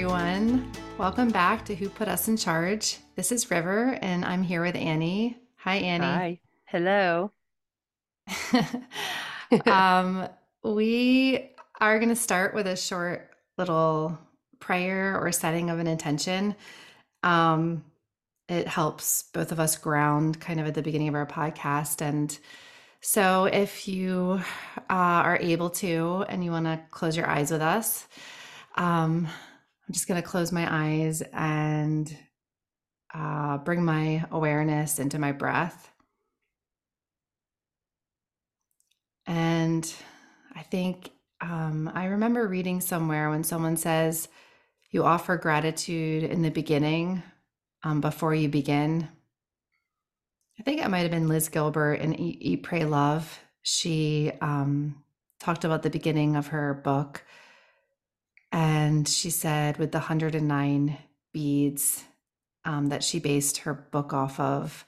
everyone. Welcome back to Who Put Us in Charge. This is River, and I'm here with Annie. Hi, Annie. Hi. Hello. um, we are going to start with a short little prayer or setting of an intention. Um, it helps both of us ground kind of at the beginning of our podcast. And so, if you uh, are able to and you want to close your eyes with us, um, I'm just going to close my eyes and uh, bring my awareness into my breath. And I think um, I remember reading somewhere when someone says, you offer gratitude in the beginning um, before you begin. I think it might have been Liz Gilbert in Eat, Eat Pray, Love. She um, talked about the beginning of her book. And she said, with the 109 beads um, that she based her book off of,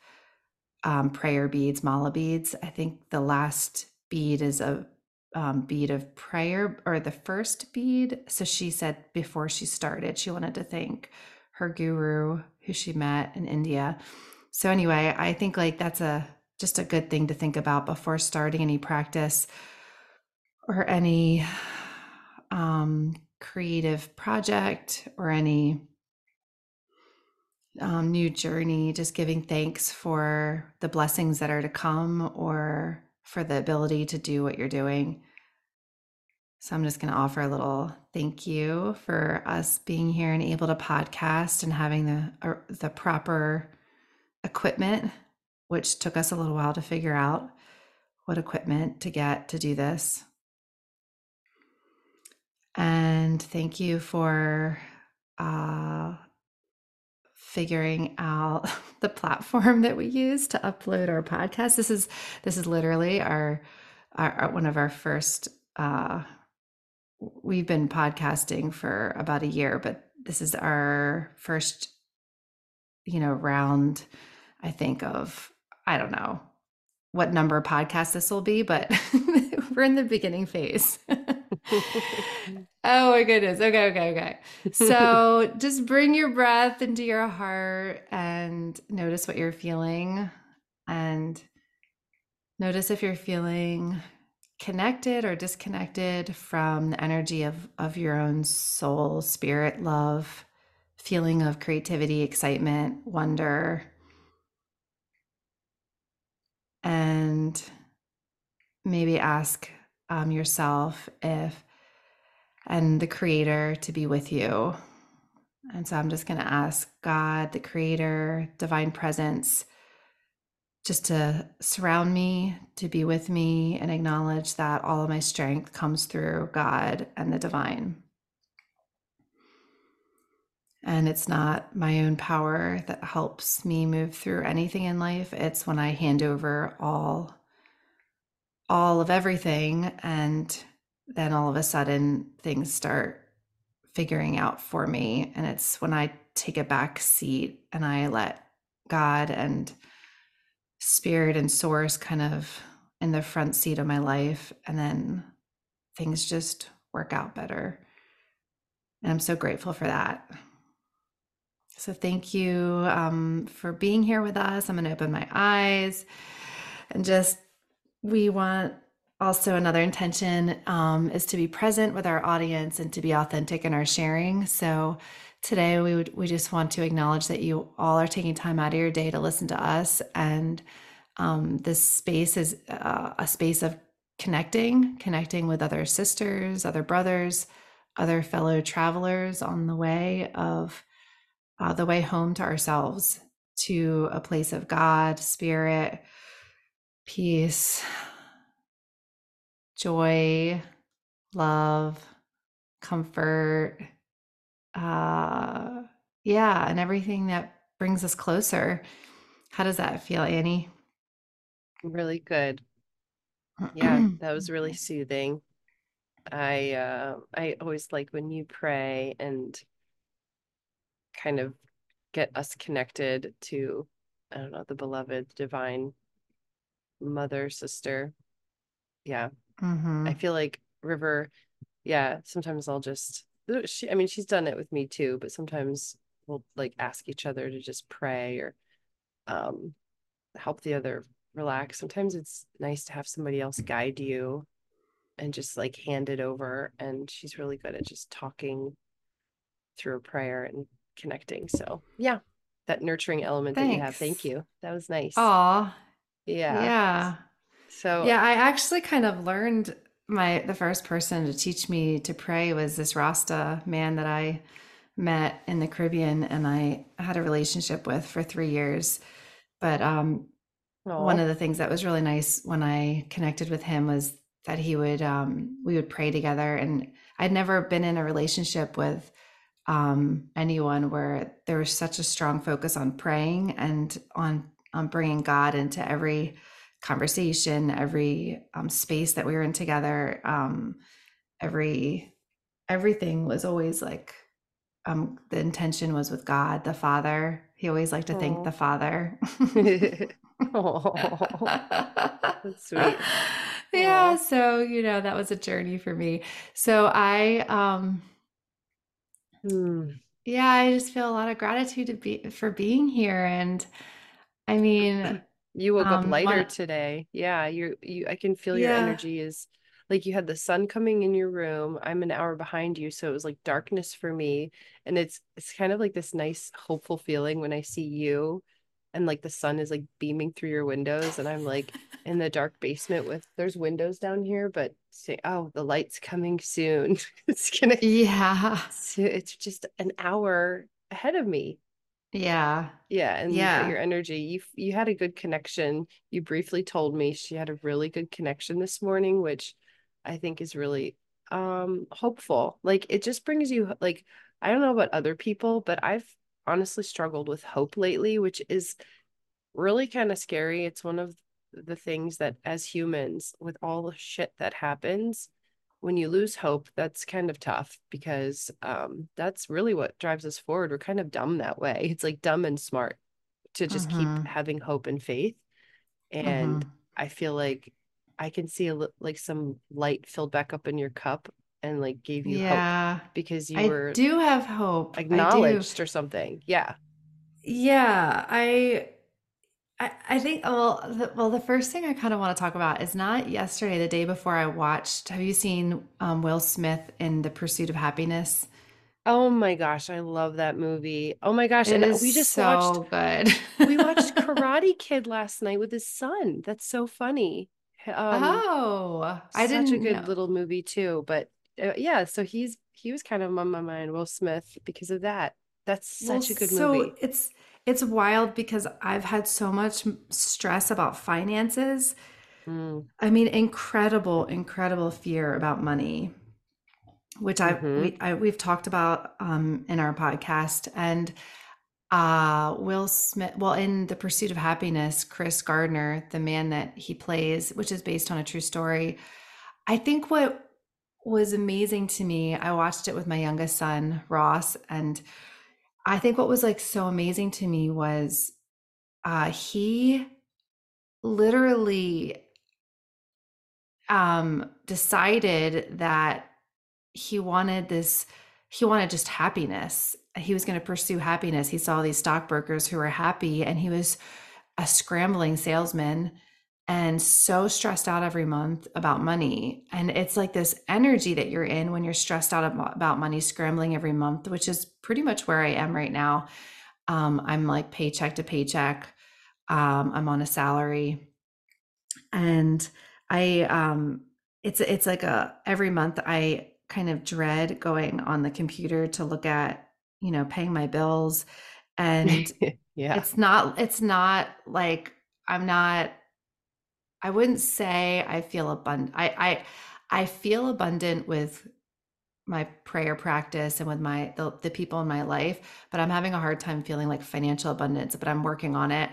um, prayer beads, mala beads, I think the last bead is a um, bead of prayer or the first bead. So she said before she started, she wanted to thank her guru who she met in India. So anyway, I think like that's a just a good thing to think about before starting any practice or any um, creative project or any um, new journey. Just giving thanks for the blessings that are to come or for the ability to do what you're doing. So I'm just going to offer a little thank you for us being here and able to podcast and having the uh, the proper equipment, which took us a little while to figure out what equipment to get to do this. And thank you for uh, figuring out the platform that we use to upload our podcast. This is this is literally our, our, one of our first. Uh, we've been podcasting for about a year, but this is our first, you know, round. I think of I don't know what number of podcasts this will be, but we're in the beginning phase. oh my goodness. Okay, okay, okay. So just bring your breath into your heart and notice what you're feeling. And notice if you're feeling connected or disconnected from the energy of, of your own soul, spirit, love, feeling of creativity, excitement, wonder. And maybe ask um, yourself if and the creator to be with you. And so I'm just going to ask God, the creator, divine presence, just to surround me, to be with me, and acknowledge that all of my strength comes through God and the divine. And it's not my own power that helps me move through anything in life. It's when I hand over all all of everything and then all of a sudden things start figuring out for me and it's when i take a back seat and i let god and spirit and source kind of in the front seat of my life and then things just work out better. And i'm so grateful for that. So thank you um, for being here with us. I'm going to open my eyes and just we want also another intention um, is to be present with our audience and to be authentic in our sharing. So today we would we just want to acknowledge that you all are taking time out of your day to listen to us and um, this space is uh, a space of connecting connecting with other sisters other brothers other fellow travelers on the way of uh, the way home to ourselves to a place of god spirit peace joy, love, comfort, uh, yeah, and everything that brings us closer. How does that feel, Annie? Really good. Yeah, that was really soothing. I uh, I always like when you pray and kind of get us connected to I don't know the beloved divine mother sister. Yeah, Mm-hmm. I feel like River, yeah, sometimes I'll just she I mean she's done it with me too, but sometimes we'll like ask each other to just pray or um help the other relax. Sometimes it's nice to have somebody else guide you and just like hand it over and she's really good at just talking through a prayer and connecting. So, yeah, that nurturing element Thanks. that you have. Thank you. That was nice. Oh. Yeah. Yeah. So Yeah, I actually kind of learned my the first person to teach me to pray was this Rasta man that I met in the Caribbean and I had a relationship with for 3 years. But um Aww. one of the things that was really nice when I connected with him was that he would um we would pray together and I'd never been in a relationship with um anyone where there was such a strong focus on praying and on on bringing God into every conversation, every um, space that we were in together, um, every everything was always like um, the intention was with God, the Father. He always liked to Aww. thank the Father. that's sweet. Yeah, so you know that was a journey for me. So I, um, hmm. yeah, I just feel a lot of gratitude to be for being here, and I mean, You woke up um, lighter my, today. Yeah, you you I can feel your yeah. energy is like you had the sun coming in your room. I'm an hour behind you, so it was like darkness for me. And it's it's kind of like this nice hopeful feeling when I see you and like the sun is like beaming through your windows and I'm like in the dark basement with there's windows down here, but say, oh, the light's coming soon. it's gonna Yeah. It's, it's just an hour ahead of me. Yeah. Yeah, and yeah. your energy. You you had a good connection. You briefly told me she had a really good connection this morning, which I think is really um hopeful. Like it just brings you like I don't know about other people, but I've honestly struggled with hope lately, which is really kind of scary. It's one of the things that as humans with all the shit that happens, when you lose hope, that's kind of tough because um, that's really what drives us forward. We're kind of dumb that way. It's like dumb and smart to just keep mm-hmm. having hope and faith. And mm-hmm. I feel like I can see a, like some light filled back up in your cup and like gave you yeah, hope because you I were do have hope acknowledged or something. Yeah. Yeah, I I, I think well the, well the first thing I kind of want to talk about is not yesterday the day before I watched have you seen um, Will Smith in The Pursuit of Happiness? Oh my gosh, I love that movie. Oh my gosh, it and we just so watched good. we watched Karate Kid last night with his son. That's so funny. Um, oh, I didn't. Such a good know. little movie too. But uh, yeah, so he's he was kind of on my mind, Will Smith, because of that. That's such well, a good so movie. It's it's wild because I've had so much stress about finances. Mm. I mean, incredible, incredible fear about money, which mm-hmm. I, we, I we've talked about um, in our podcast. And uh, Will Smith, well, in The Pursuit of Happiness, Chris Gardner, the man that he plays, which is based on a true story, I think what was amazing to me, I watched it with my youngest son, Ross, and I think what was like so amazing to me was uh he literally um decided that he wanted this he wanted just happiness. He was going to pursue happiness. He saw these stockbrokers who were happy and he was a scrambling salesman and so stressed out every month about money. And it's like this energy that you're in when you're stressed out about money, scrambling every month, which is pretty much where I am right now. Um, I'm like paycheck to paycheck. Um, I'm on a salary, and I um, it's it's like a every month I kind of dread going on the computer to look at you know paying my bills, and yeah, it's not it's not like I'm not I wouldn't say I feel abundant. I I I feel abundant with my prayer practice and with my the, the people in my life, but I'm having a hard time feeling like financial abundance, but I'm working on it.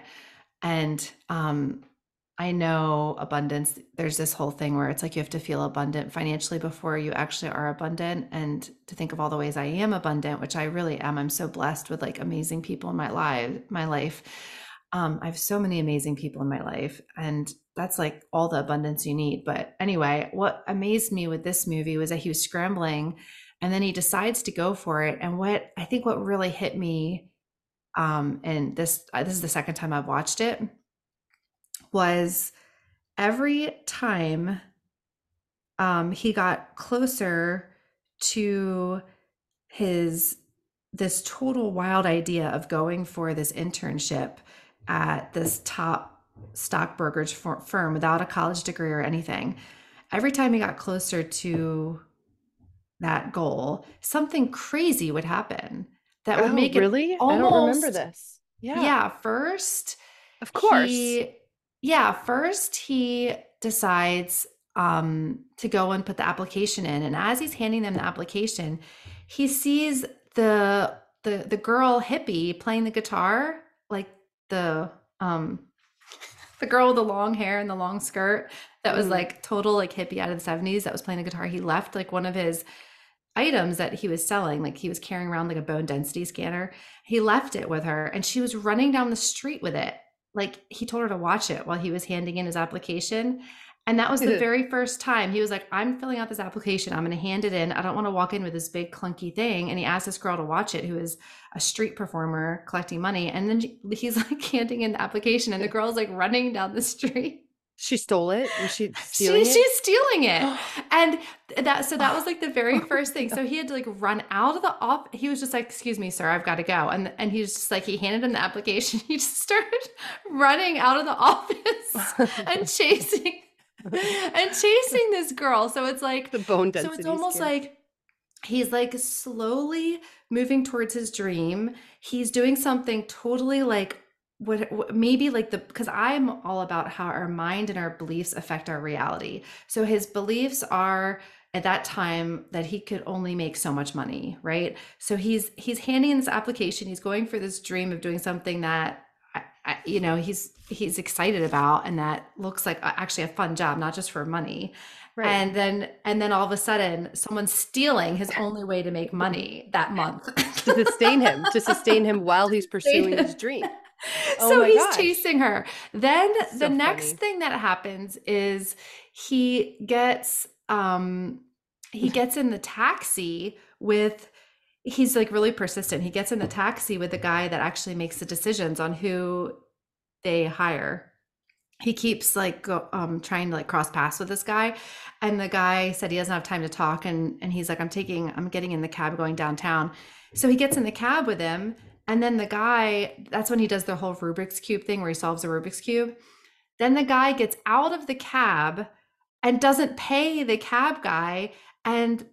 And um I know abundance, there's this whole thing where it's like you have to feel abundant financially before you actually are abundant. And to think of all the ways I am abundant, which I really am. I'm so blessed with like amazing people in my life, my life. Um, I have so many amazing people in my life. And that's like all the abundance you need. But anyway, what amazed me with this movie was that he was scrambling and then he decides to go for it and what i think what really hit me um and this uh, this is the second time i've watched it was every time um he got closer to his this total wild idea of going for this internship at this top stock brokerage firm without a college degree or anything every time he got closer to that goal, something crazy would happen that would Oh, make it really? I don't remember this. Yeah, yeah, first of course. he yeah, first he decides um to go and put the application in and as he's handing them the application, he sees the the the girl hippie playing the guitar, like the um the girl with the long hair and the long skirt that was Mhm. like total like hippie out of the 70s that was playing the guitar. He left like one of his items that he was selling, like he was carrying around like a bone density scanner. He left it with her and she was running down the street with it. Like he told her to watch it while he was handing in his application. And that was the very first time he was like, I'm filling out this application. I'm going to hand it in. I don't want to walk in with this big clunky thing. And he asked this girl to watch it, who is a street performer collecting money. And then she- he's like handing in the application, and the girl's like running down the street. She stole it. Was she She, stealing it? she's stealing it. And that so that was like the oh very first thing. So he had to like run out of the off. He was just like, "Excuse me, sir, I've got to go." And and he was just like, he handed him the application. He just started running out of the office and chasing and chasing this girl. So it's like the bone density. so it's almost like he's like slowly moving towards his dream. He's doing something totally like what, what maybe like the because I'm all about how our mind and our beliefs affect our reality. So his beliefs are at that time that he could only make so much money, right? So he's he's handing in this application. He's going for this dream of doing something that you know he's he's excited about and that looks like actually a fun job, not just for money right. and then and then all of a sudden someone's stealing his only way to make money that month to sustain him, to sustain him while he's pursuing his dream. Oh so he's gosh. chasing her then the next funny. thing that happens is he gets um he gets in the taxi with he's like really persistent. He gets in the taxi with the guy that actually makes the decisions on who they hire. He keeps like go, um trying to like cross paths with this guy and the guy said he doesn't have time to talk and and he's like i'm taking i'm getting in the cab going downtown. So he gets in the cab with him and then the guy that's when he does the whole rubik's cube thing where he solves a rubik's cube. Then the guy gets out of the cab and doesn't pay the cab guy and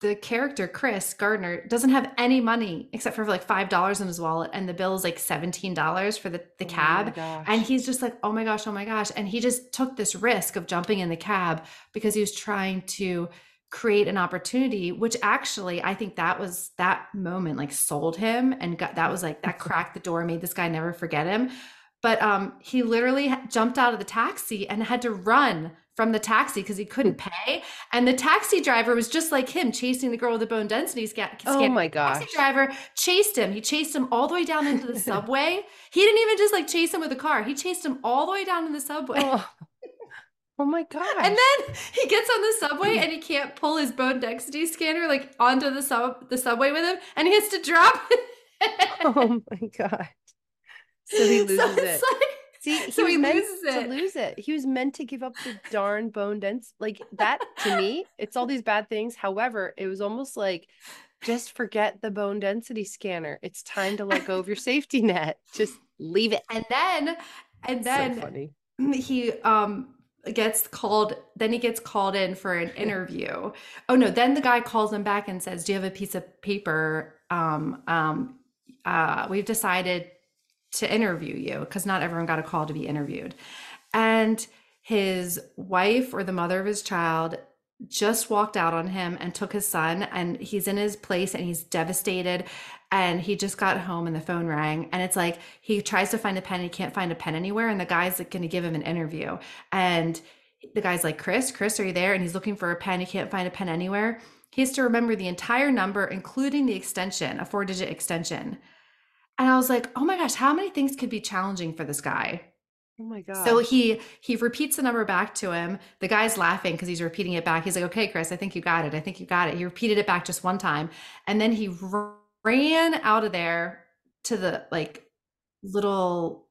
the character chris gardner doesn't have any money except for like five dollars in his wallet and the bill is like $17 for the, the Oh cab and he's just like, oh my gosh, oh my gosh. And he just took this risk of jumping in the cab because he was trying to create an opportunity, which actually I think that was that moment like sold him and got that was like that cracked the door, made this guy never forget him. But um he literally jumped out of the taxi and had to run from the taxi because he couldn't mm. pay. And the taxi driver was just like him, chasing the girl with the bone density scan. oh my taxi driver chased him. He chased him all the way down into the subway. He didn't even just like chase him with a car. He chased him all the way down in the subway. Oh. oh my god! And then he gets on the subway mm. and he can't pull his bone density scanner like onto the sub the subway with him, and he has to drop it. oh my god. So he loses So it. like- See, he so was he meant loses to it. lose it. He was meant to give up the darn bone dense. Like that to me, it's all these bad things. However, it was almost like just forget the bone density scanner. It's time to let go of your safety net. Just leave it. and then and then so funny. he um gets called then he gets called in for an interview oh no then the guy calls him back and says do you have a piece of paper um um uh we've decided to interview you because not everyone got a call to be interviewed. And his wife or the mother of his child just walked out on him and took his son and he's in his place and he's devastated. And he just got home and the phone rang and it's like he tries to find a pen he can't find a pen anywhere and the guy's like going to give him an interview. And the guy's like chris chris are you there? And he's looking for a pen he can't find a pen anywhere. He has to remember the entire number including the extension a four digit extension and i was like oh my gosh how many things could be challenging for this guy Oh my god. So he he repeats the number back to him. The guy's laughing because he's repeating it back. He's like, "Okay, Chris, I think you got it. I think you got it." He repeated it back just one time, and then he ran out of there to the like little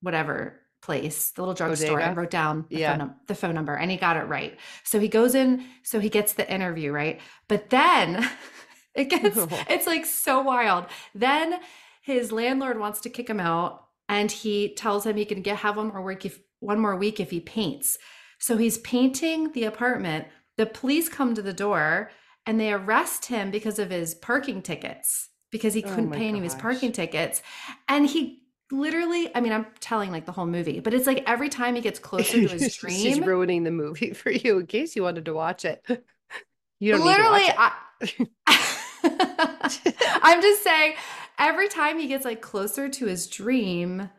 whatever place, the little drugstore, and wrote down the phone Yeah. num- the phone number, and he got it right. So he goes in, so he gets the interview right, but then it gets it's like so wild. Then his landlord wants to kick him out, and he tells him he can get have one more week if one more week if he paints. So he's painting the apartment. The police come to the door and they arrest him because of his parking tickets because he Oh couldn't my pay any of his parking tickets. And he literally, I mean, I'm telling like the whole movie, but it's like every time he gets closer to his She's dream, ruining the movie for you in case you wanted to watch it. You don't need to literally, watch I, I'm just saying, every time he gets like closer to his dream,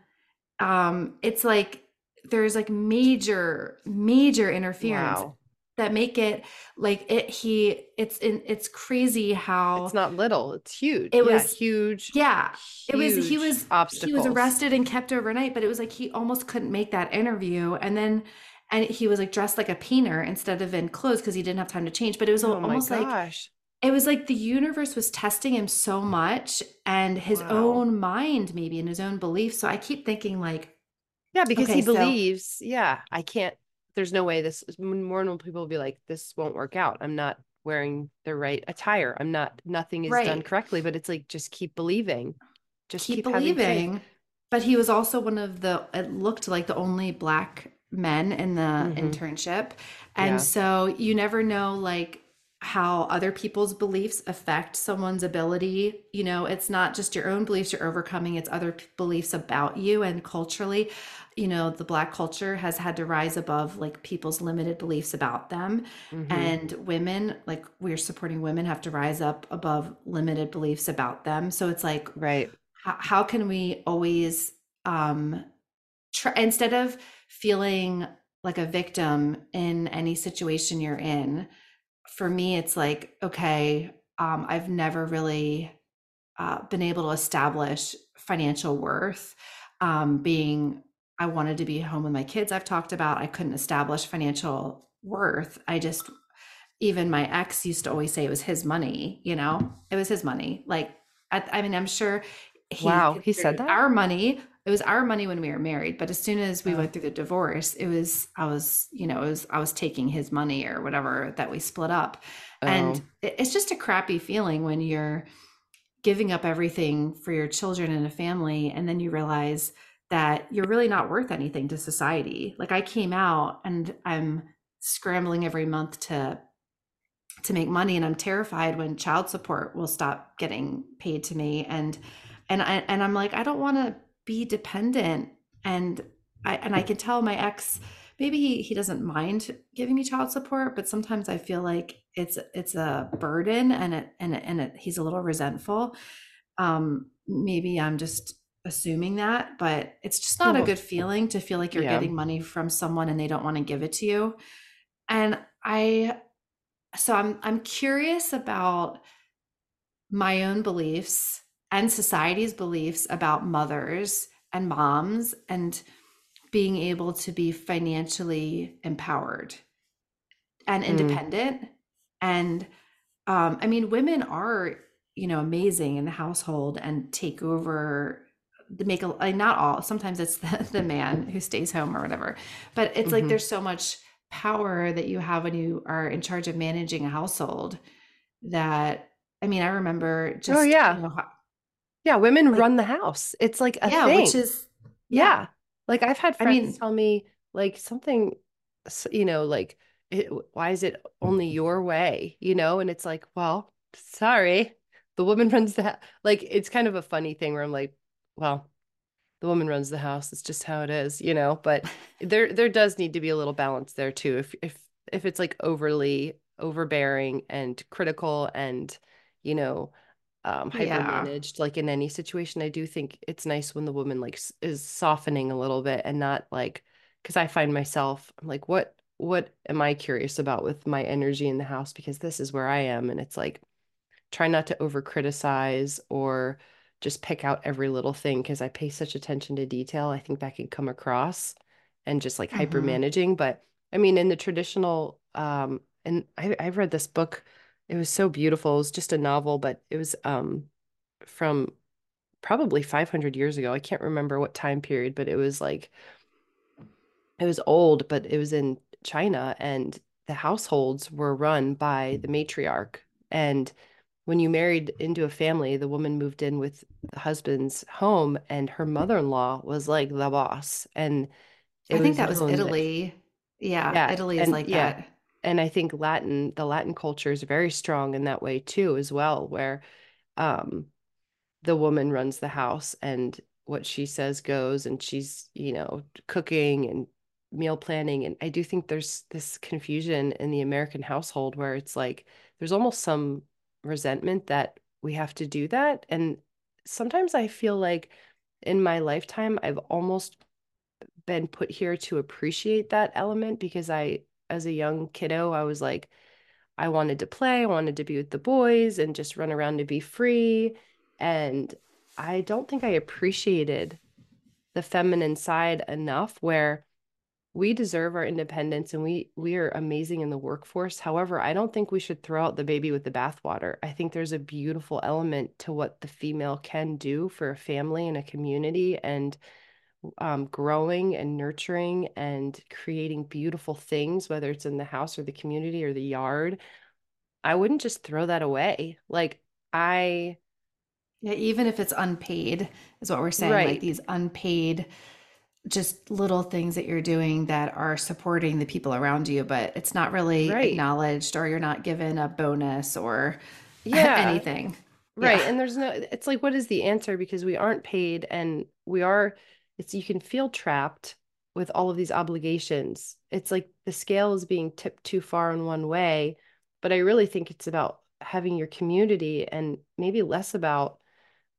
um, it's like there's like major, major interference Wow. that make it like it. He, it's in, it's crazy how It's not little, it's huge. It Yeah, was- huge. yeah, it was he was obstacles. he was arrested and kept overnight but it was like he almost couldn't make that interview and then and he was like dressed like a painter instead of in clothes because he didn't have time to change but it was Oh almost like gosh. It was like the universe was testing him so much and his Wow. own mind maybe and his own beliefs so i keep thinking like Yeah, because Okay, he so- believes, yeah, I can't, there's no way this, more and more people will be like, this won't work out. I'm not wearing the right attire. I'm not, nothing is done correctly, but it's like, just keep believing. Just keep, keep, believing but he was also one of the it looked like the only black men in the Mhm. internship and Yeah. so you never know like how other people's beliefs affect someone's ability you know it's not just your own beliefs you're overcoming it's other p- beliefs about you and culturally you know the black culture has had to rise above like people's limited beliefs about them Mhm. and women like we're supporting women have to rise up above limited beliefs about them so it's like Right. how, how can we always um try instead of feeling like a victim in any situation you're in for me it's like okay um i've never really uh, been able to establish financial worth um being i wanted to be home with my kids i've talked about i couldn't establish financial worth i just even my ex used to always say it was his money you know it was his money like i, I mean i'm sure he Wow, he said that? our money it was our money when we were married but as soon as we Oh. went through the divorce it was i was you know it was i was taking his money or whatever that we split up. And Oh, it- it's just a crappy feeling when you're giving up everything for your children and a family and then you realize that you're really not worth anything to society. Like i came out and i'm scrambling every month to to make money and i'm terrified when child support will stop getting paid to me. And and I, and i'm like i don't want to be dependent. And i and i can tell my ex maybe he, he doesn't mind giving me child support but sometimes i feel like it's it's a burden and it and it, and it, he's a little resentful. Um maybe i'm just assuming that but it's just not a good feeling to feel like you're yeah. getting money from someone and they don't want to give it to you. And i so i'm i'm curious about my own beliefs and society's beliefs about mothers and moms and being able to be financially empowered and Mm. independent and um i mean women are you know amazing in the household and take over to make a not all sometimes it's the, the man who stays home or whatever but it's like Mhm. there's so much power that you have when you are in charge of managing a household that i mean i remember just Oh, yeah. you know, yeah, women like- run the house. It's like a yeah thing. which is Yeah. Like I've had I friends mean- tell me like something, you know, like, it, why is it only your way? You know, and it's like, well, sorry, the woman runs the house. Like it's kind of a funny thing where I'm like, well, the woman runs the house. It's just how it is, you know. But there there does need to be a little balance there too. If if if it's like overly overbearing and critical and, you know, um hyper Yeah. managed like in any situation i do think it's nice when the woman like is softening a little bit and not like because i find myself i'm like what what am i curious about with my energy in the house because this is where i am and it's like try not to over criticize or just pick out every little thing because I pay such attention to detail. I think that can come across and just like hyper hmm managing. But I mean, in the traditional, um, and I, I've read this book. It was so beautiful. It was just a novel, but it was um from probably 500 years ago. I can't remember what time period, but it was like it was old, but it was in China and the households were run by the matriarch. And when you married into a family, the woman moved in with the husband's home and her mother-in-law was like the boss. And I think that was that, Italy. Yeah, yeah, Italy is and like yeah. that. And I think Latin, the Latin culture is very strong in that way too, as well, where um the woman runs the house and what she says goes and she's you know cooking and meal planning. And i do think there's this confusion in the american household where it's like there's almost some resentment that we have to do that. And sometimes i feel like in my lifetime i've almost been put here to appreciate that element because i as a young kiddo i was like I wanted to play, I wanted to be with the boys and just run around to be free. And I don't think I appreciated the feminine side enough where we deserve our independence and we we are amazing in the workforce. However, I don't think we should throw out the baby with the bathwater. I think there's a beautiful element to what the female can do for a family and a community and um, growing and nurturing and creating beautiful things, whether it's in the house or the community or the yard I wouldn't just throw that away. Like I, Yeah, even if it's unpaid, is what we're saying, like these unpaid, just little things that you're doing that are supporting the people around you, but it's not really right. acknowledged or you're not given a bonus or Yeah, anything. Yeah. right. And there's no, it's like, what is the answer? Because we aren't paid and we are, it's, you can feel trapped with all of these obligations. It's like the scale is being tipped too far in one way. But I really think it's about having your community and maybe less about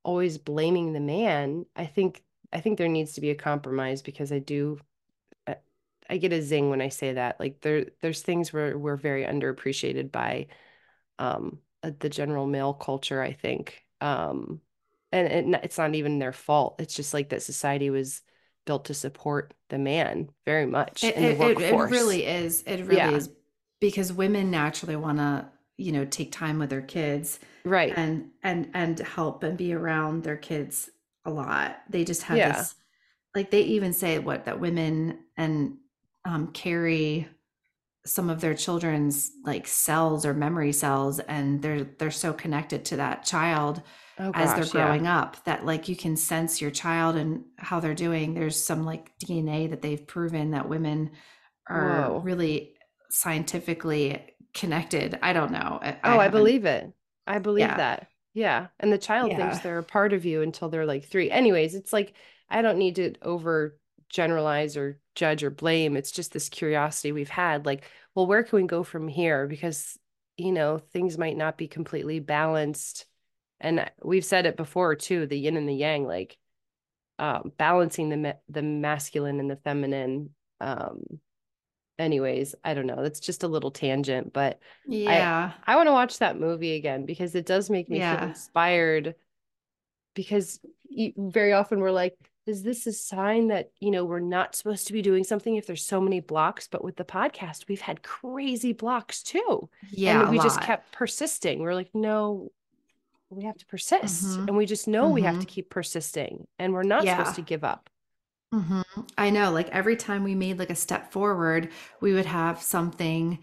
always blaming the man. I think, I think there needs to be a compromise because I do I, get a zing when I say that. Like there there's things where we're very underappreciated by um the general male culture, I think. Um and it, it's not even their fault. It's just like that society was built to support the man very much It, in the it, it it really is. It really Yeah, is because women naturally want to, you know, take time with their kids right. and and and help and be around their kids a lot. They just have Yeah. this like they even say what that women and um carry some of their children's like cells or memory cells and they're they're so connected to that child Oh as they're gosh, yeah. growing up that like you can sense your child and how they're doing there's some like dna that they've proven that women are Whoa. really scientifically connected i don't know i, I Oh, I haven't believe it. I believe yeah that. Yeah. And the child thinks they're a part of you until they're like three. Anyways, it's like I don't need to over generalize or judge or blame. It's just this curiosity we've had. Like, well, where can we go from here? Because, you know, things might not be completely balanced. And we've said it before too, the yin and the yang, like um, balancing the ma- the masculine and the feminine. Um, anyways, I don't know. That's just a little tangent, but yeah I want to watch that movie again because it does make me feel inspired because very often we're like is this a sign that you know we're not supposed to be doing something if there's so many blocks but with the podcast we've had crazy blocks too yeah a we just kept persisting we're like no we have to persist hmm and we just know we have to keep persisting and we're not supposed to give up. Hmm I know, like every time we made like a step forward, we would have something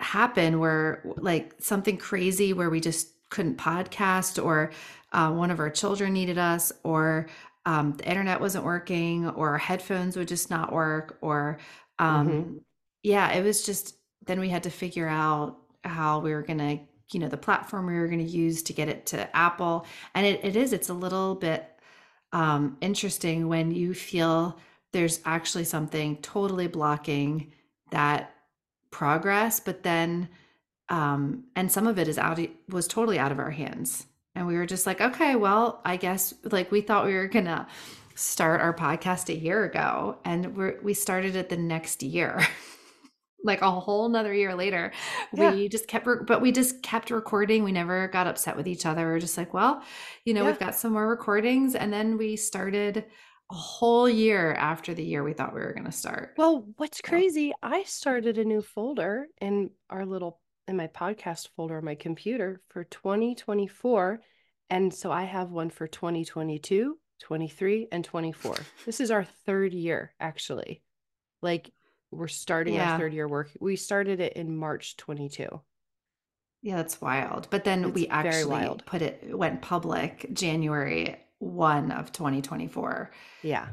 happen where like something crazy where we just couldn't podcast or uh, one of our children needed us or um, the internet wasn't working or our headphones would just not work or hmm um, yeah, it was just then we had to figure out how we were gonna, you know, the platform we were gonna use to get it to Apple. And it, it is, it's a little bit um, interesting when you feel there's actually something totally blocking that progress, but then um, and some of it is out was totally out of our hands, and we were just like, okay, well, I guess like we thought we were gonna start our podcast a year ago, and we're we started it the next year. like a whole nother year later Yeah. we just kept re- but we just kept recording we never got upset with each other we are just like well you know Yeah. we've got some more recordings and then we started a whole year after the year we thought we were going to start Well, what's So- crazy, I started a new folder in our little in my podcast folder on my computer for 2024. And so I have one for 2022, 23, and 24. This is our third year, actually. Like we're starting Yeah. our third year work. We started it in March 22. yeah that's wild but then It's we actually put it went public january 1 of 2024 Yeah.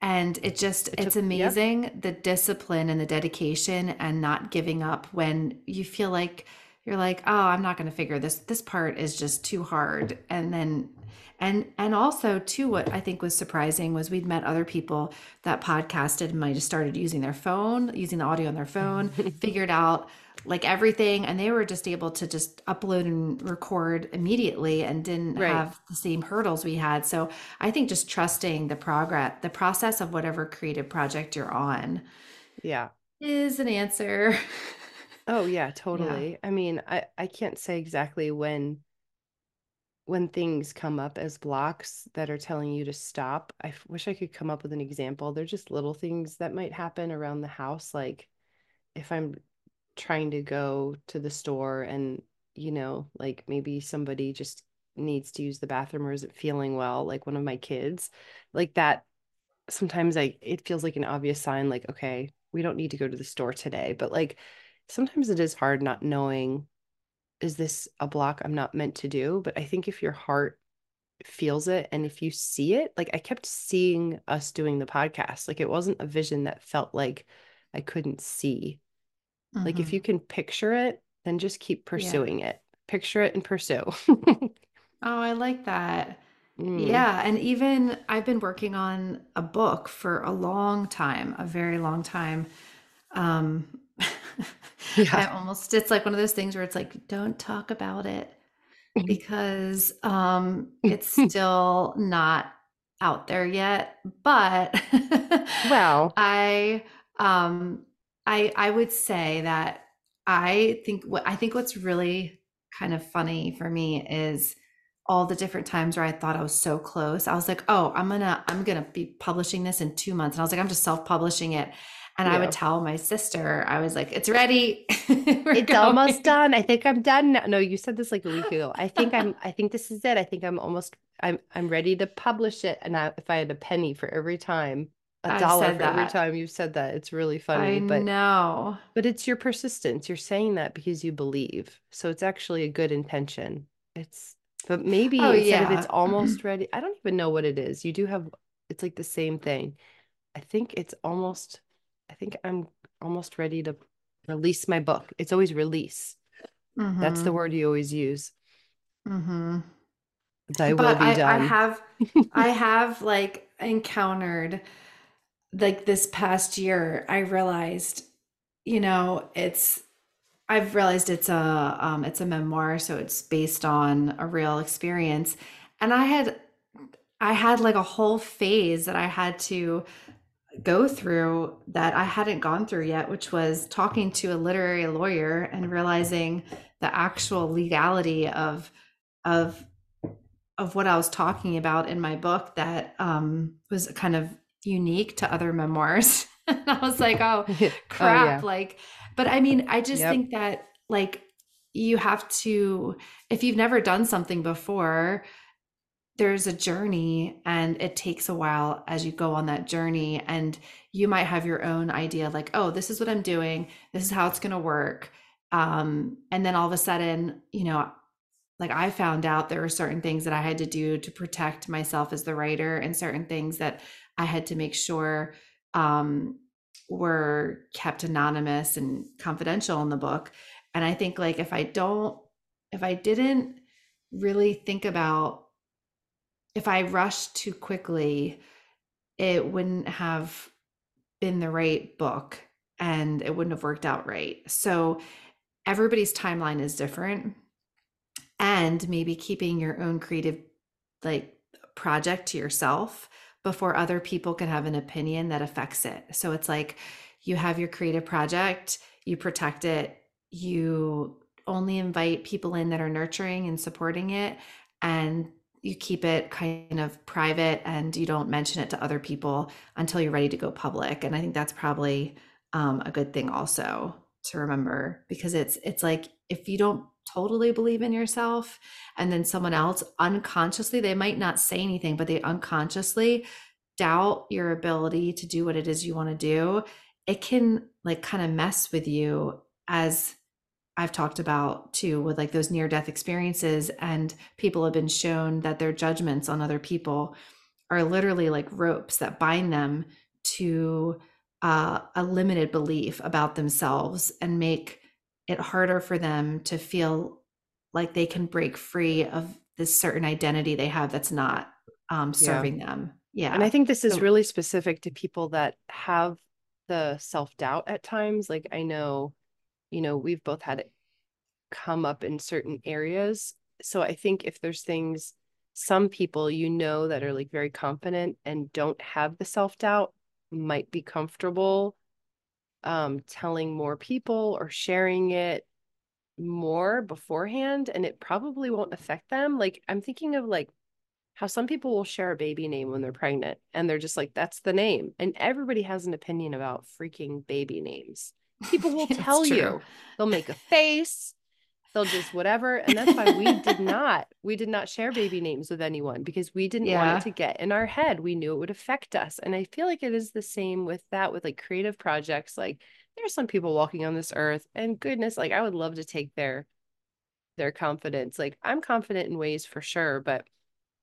And it just, It it's took- yep. amazing the discipline and the dedication and not giving up when you feel like you're like, oh, I'm not going to figure this. This part is just too hard. And then, and, and also too, what I think was surprising was we'd met other people that podcasted and might have started using their phone, using the audio on their phone, figured out like everything. And they were just able to just upload and record immediately and didn't Right. have the same hurdles we had. So I think just trusting the progress, the process of whatever creative project you're on Yeah. is an answer. Oh yeah, totally. I mean, I I can't say exactly when when things come up as blocks that are telling you to stop. I wish I could come up with an example. They're just little things that might happen around the house, like if I'm trying to go to the store and, you know, like maybe somebody just needs to use the bathroom or isn't feeling well, like one of my kids, like that sometimes I it feels like an obvious sign like okay, we don't need to go to the store today, but like sometimes it is hard not knowing is this a block I'm not meant to do, but I think if your heart feels it and if you see it, like I kept seeing us doing the podcast, like it wasn't a vision that felt like I couldn't see. Like if you can picture it, then just keep pursuing it. Picture it and pursue. Oh, I like that. Mm, Yeah. And even I've been working on a book for a long time, a very long time. Um, I Yeah. almost, it's like one of those things where it's like, don't talk about it because um, it's still not out there yet. But Well, I, um, I, I would say that I think what I think what's really kind of funny for me is all the different times where I thought I was so close. I was like, "Oh, I'm gonna I'm gonna be publishing this in two months," and I was like, "I'm just self-publishing it." And I would tell my sister, I was like, "It's ready. It's almost done. I think I'm done now. No, you said this like a week ago. I think I'm I think this is it. I think I'm almost I'm I'm ready to publish it. And I, if I had a penny for every time, a I've dollar for every time you've said that, it's really I funny. But know. but it's your persistence. You're saying that because you believe. So it's actually a good intention. It's but maybe Oh instead of yeah. it's almost ready, I don't even know what it is. You do have it's like the same thing. I think it's almost I think I'm almost ready to release my book. It's always release. That's the Mhm. word you always use. Mhm. Thy will But be I, I have I have like encountered like this past year, I realized, you know, it's I've realized it's a um it's a memoir, so it's based on a real experience. And I had I had like a whole phase that I had to go through that I hadn't gone through yet, which was talking to a literary lawyer and realizing the actual legality of of of what I was talking about in my book that um, was kind of unique to other memoirs. and I was like, oh oh crap, yeah. like, but I mean, I just Yep. think that like you have to, if you've never done something before, there's a journey and it takes a while as you go on that journey. And you might have your own idea like oh this is what i'm doing. This is how it's going to work. Um, and then all of a sudden you know like i found out there were certain things that i had to do to protect myself as the writer and certain things that i had to make sure um, were kept anonymous and confidential in the book. And i think like if i don't if i didn't really think about if I rushed too quickly, it wouldn't have been the right book and it wouldn't have worked out right. So everybody's timeline is different. And maybe keeping your own creative like project to yourself before other people can have an opinion that affects it. So it's like you have your creative project, you protect it, you only invite people in that are nurturing and supporting it, and you keep it kind of private and you don't mention it to other people until you're ready to go public. And I think that's probably um, a good thing also to remember because it's it's like if you don't totally believe in yourself and then someone else unconsciously they might not say anything but they unconsciously doubt your ability to do what it is you want to do it can like kind of mess with you as I've talked about too with like those near death experiences and people have been shown that their judgments on other people are literally like ropes that bind them to uh, a limited belief about themselves and make it harder for them to feel like they can break free of this certain identity they have that's not um, serving yeah. them. Yeah. And I think this is so, really specific to people that have the self doubt at times. Like I know, you know, we've both had it come up in certain areas. So I think if there's things, some people you know that are like very confident and don't have the self doubt might be comfortable um, telling more people or sharing it more beforehand and it probably won't affect them. Like i'm thinking of like how some people will share a baby name when they're pregnant and they're just like that's the name. And everybody has an opinion about freaking baby names people will tell you. they'll make a face. They'll just whatever. And that's why we did not we did not share baby names with anyone because we didn't yeah. want it to get in our head. We knew it would affect us. And i feel like it is the same with that with like creative projects. Like there's some people walking on this earth and goodness like i would love to take their their confidence. Like i'm confident in ways for sure but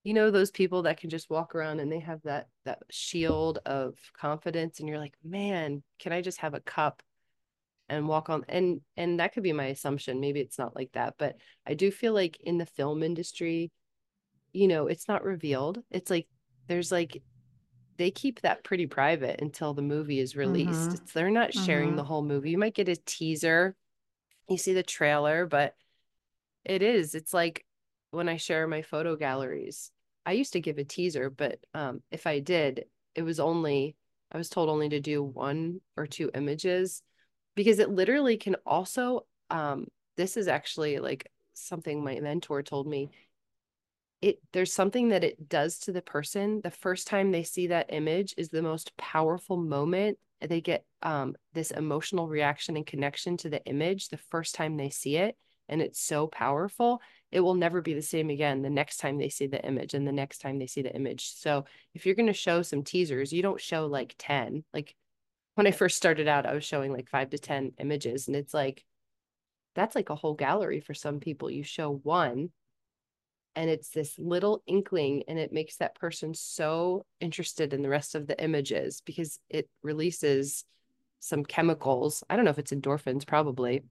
you know those people that can just walk around and they have that that shield of confidence and you're like man can i just have a cup and walk on and and that could be my assumption maybe it's not like that but i do feel like in the film industry you know it's not revealed it's like there's like they keep that pretty private until the movie is released mm-hmm. they're not sharing mm-hmm. the whole movie you might get a teaser you see the trailer but it is it's like when i share my photo galleries i used to give a teaser but um if i did it was only i was told only to do one or two images because it literally can also um this is actually like something my mentor told me. It there's something that it does to the person. The first time they see that image is the most powerful moment. They get um this emotional reaction and connection to the image the first time they see it and it's so powerful. It will never be the same again the next time they see the image and the next time they see the image. So if you're going to show some teasers you don't show like 10 like when I first started out, I was showing like five to 10 images. And it's like, that's like a whole gallery for some people. You show one and it's this little inkling and it makes that person so interested in the rest of the images because it releases some chemicals. I don't know if it's endorphins, probably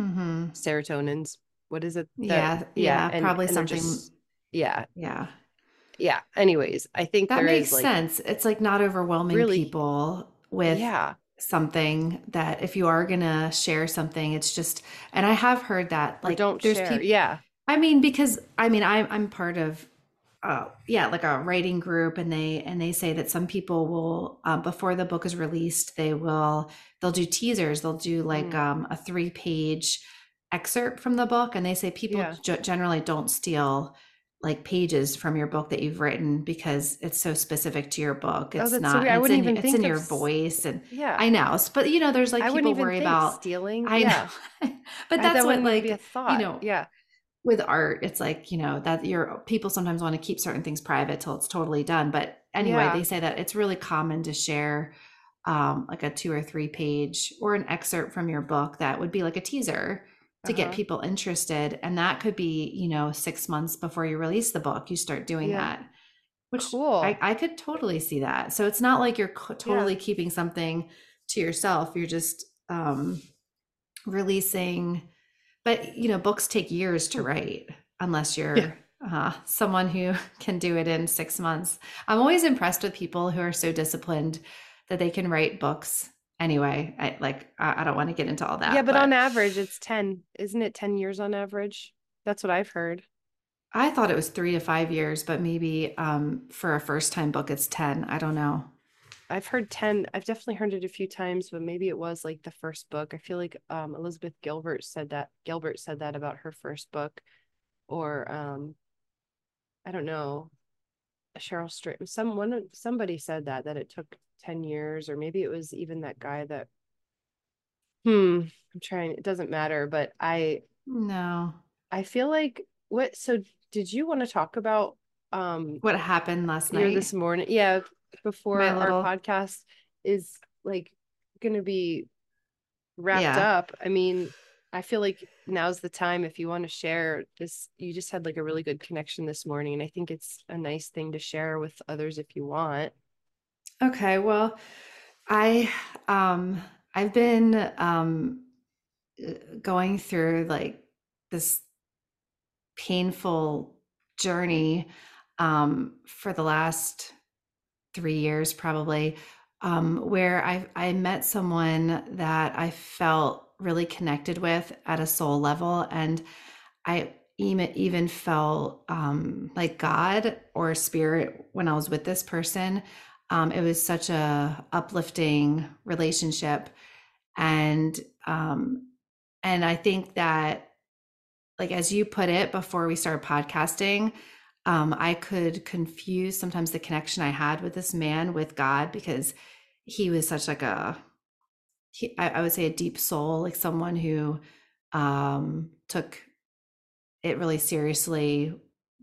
mm-hmm. serotonins. What is it? That, yeah, yeah, and, probably and something. Just, yeah, yeah, yeah. Anyways, I think that makes like, sense. It's like not overwhelming really, people with yeah something that if you are gonna share something it's just and i have heard that like or don't there's share. people yeah i mean because i mean I'm i'm part of uh yeah like a writing group and they and they say that some people will um, before the book is released they will they'll do teasers they'll do like mm. um, a three page excerpt from the book and they say people yeah. g- generally don't steal like pages from your book that you've written because it's so specific to your book. Oh, it's oh, not. So I wouldn't in, even it's in of, your voice, and yeah, I know. But you know, there's like I people worry about stealing. I yeah. know, but that's that what like you know. Yeah, with art, it's like you know that your people sometimes want to keep certain things private till it's totally done. But anyway, yeah. they say that it's really common to share um, like a two or three page or an excerpt from your book that would be like a teaser to uh-huh. get people interested and that could be you know six months before you release the book you start doing yeah. that which cool I, I, could totally see that so it's not like you're co- totally yeah. keeping something to yourself you're just um releasing but you know books take years to write unless you're yeah. uh, someone who can do it in six months i'm always impressed with people who are so disciplined that they can write books anyway i like i, I don't want to get into all that yeah but, but, on average it's 10 isn't it 10 years on average that's what i've heard i thought it was three to five years but maybe um for a first time book it's 10 i don't know I've heard 10, I've definitely heard it a few times, but maybe it was like the first book. I feel like um, Elizabeth Gilbert said that Gilbert said that about her first book, or um, I don't know, Cheryl Strayed. Someone somebody said that that it took 10 years, or maybe it was even that guy that hmm, I'm trying, it doesn't matter, but I no. I feel like what so did you want to talk about um what happened last night this morning? Yeah, before My our little- podcast is like gonna be wrapped Yeah. up. I mean, I feel like now's the time if you want to share this. You just had like a really good connection this morning, and I think it's a nice thing to share with others if you want. Okay, well, I um I've been um uh, going through like this painful journey um for the last 3 years probably um where I I met someone that I felt really connected with at a soul level and I even even felt um like God or spirit when I was with this person um, it was such a uplifting relationship. And um, and i think that like as you put it before we started podcasting um, i could confuse sometimes the connection i had with this man with god because he was such like a he, I, I would say a deep soul like someone who um, took it really seriously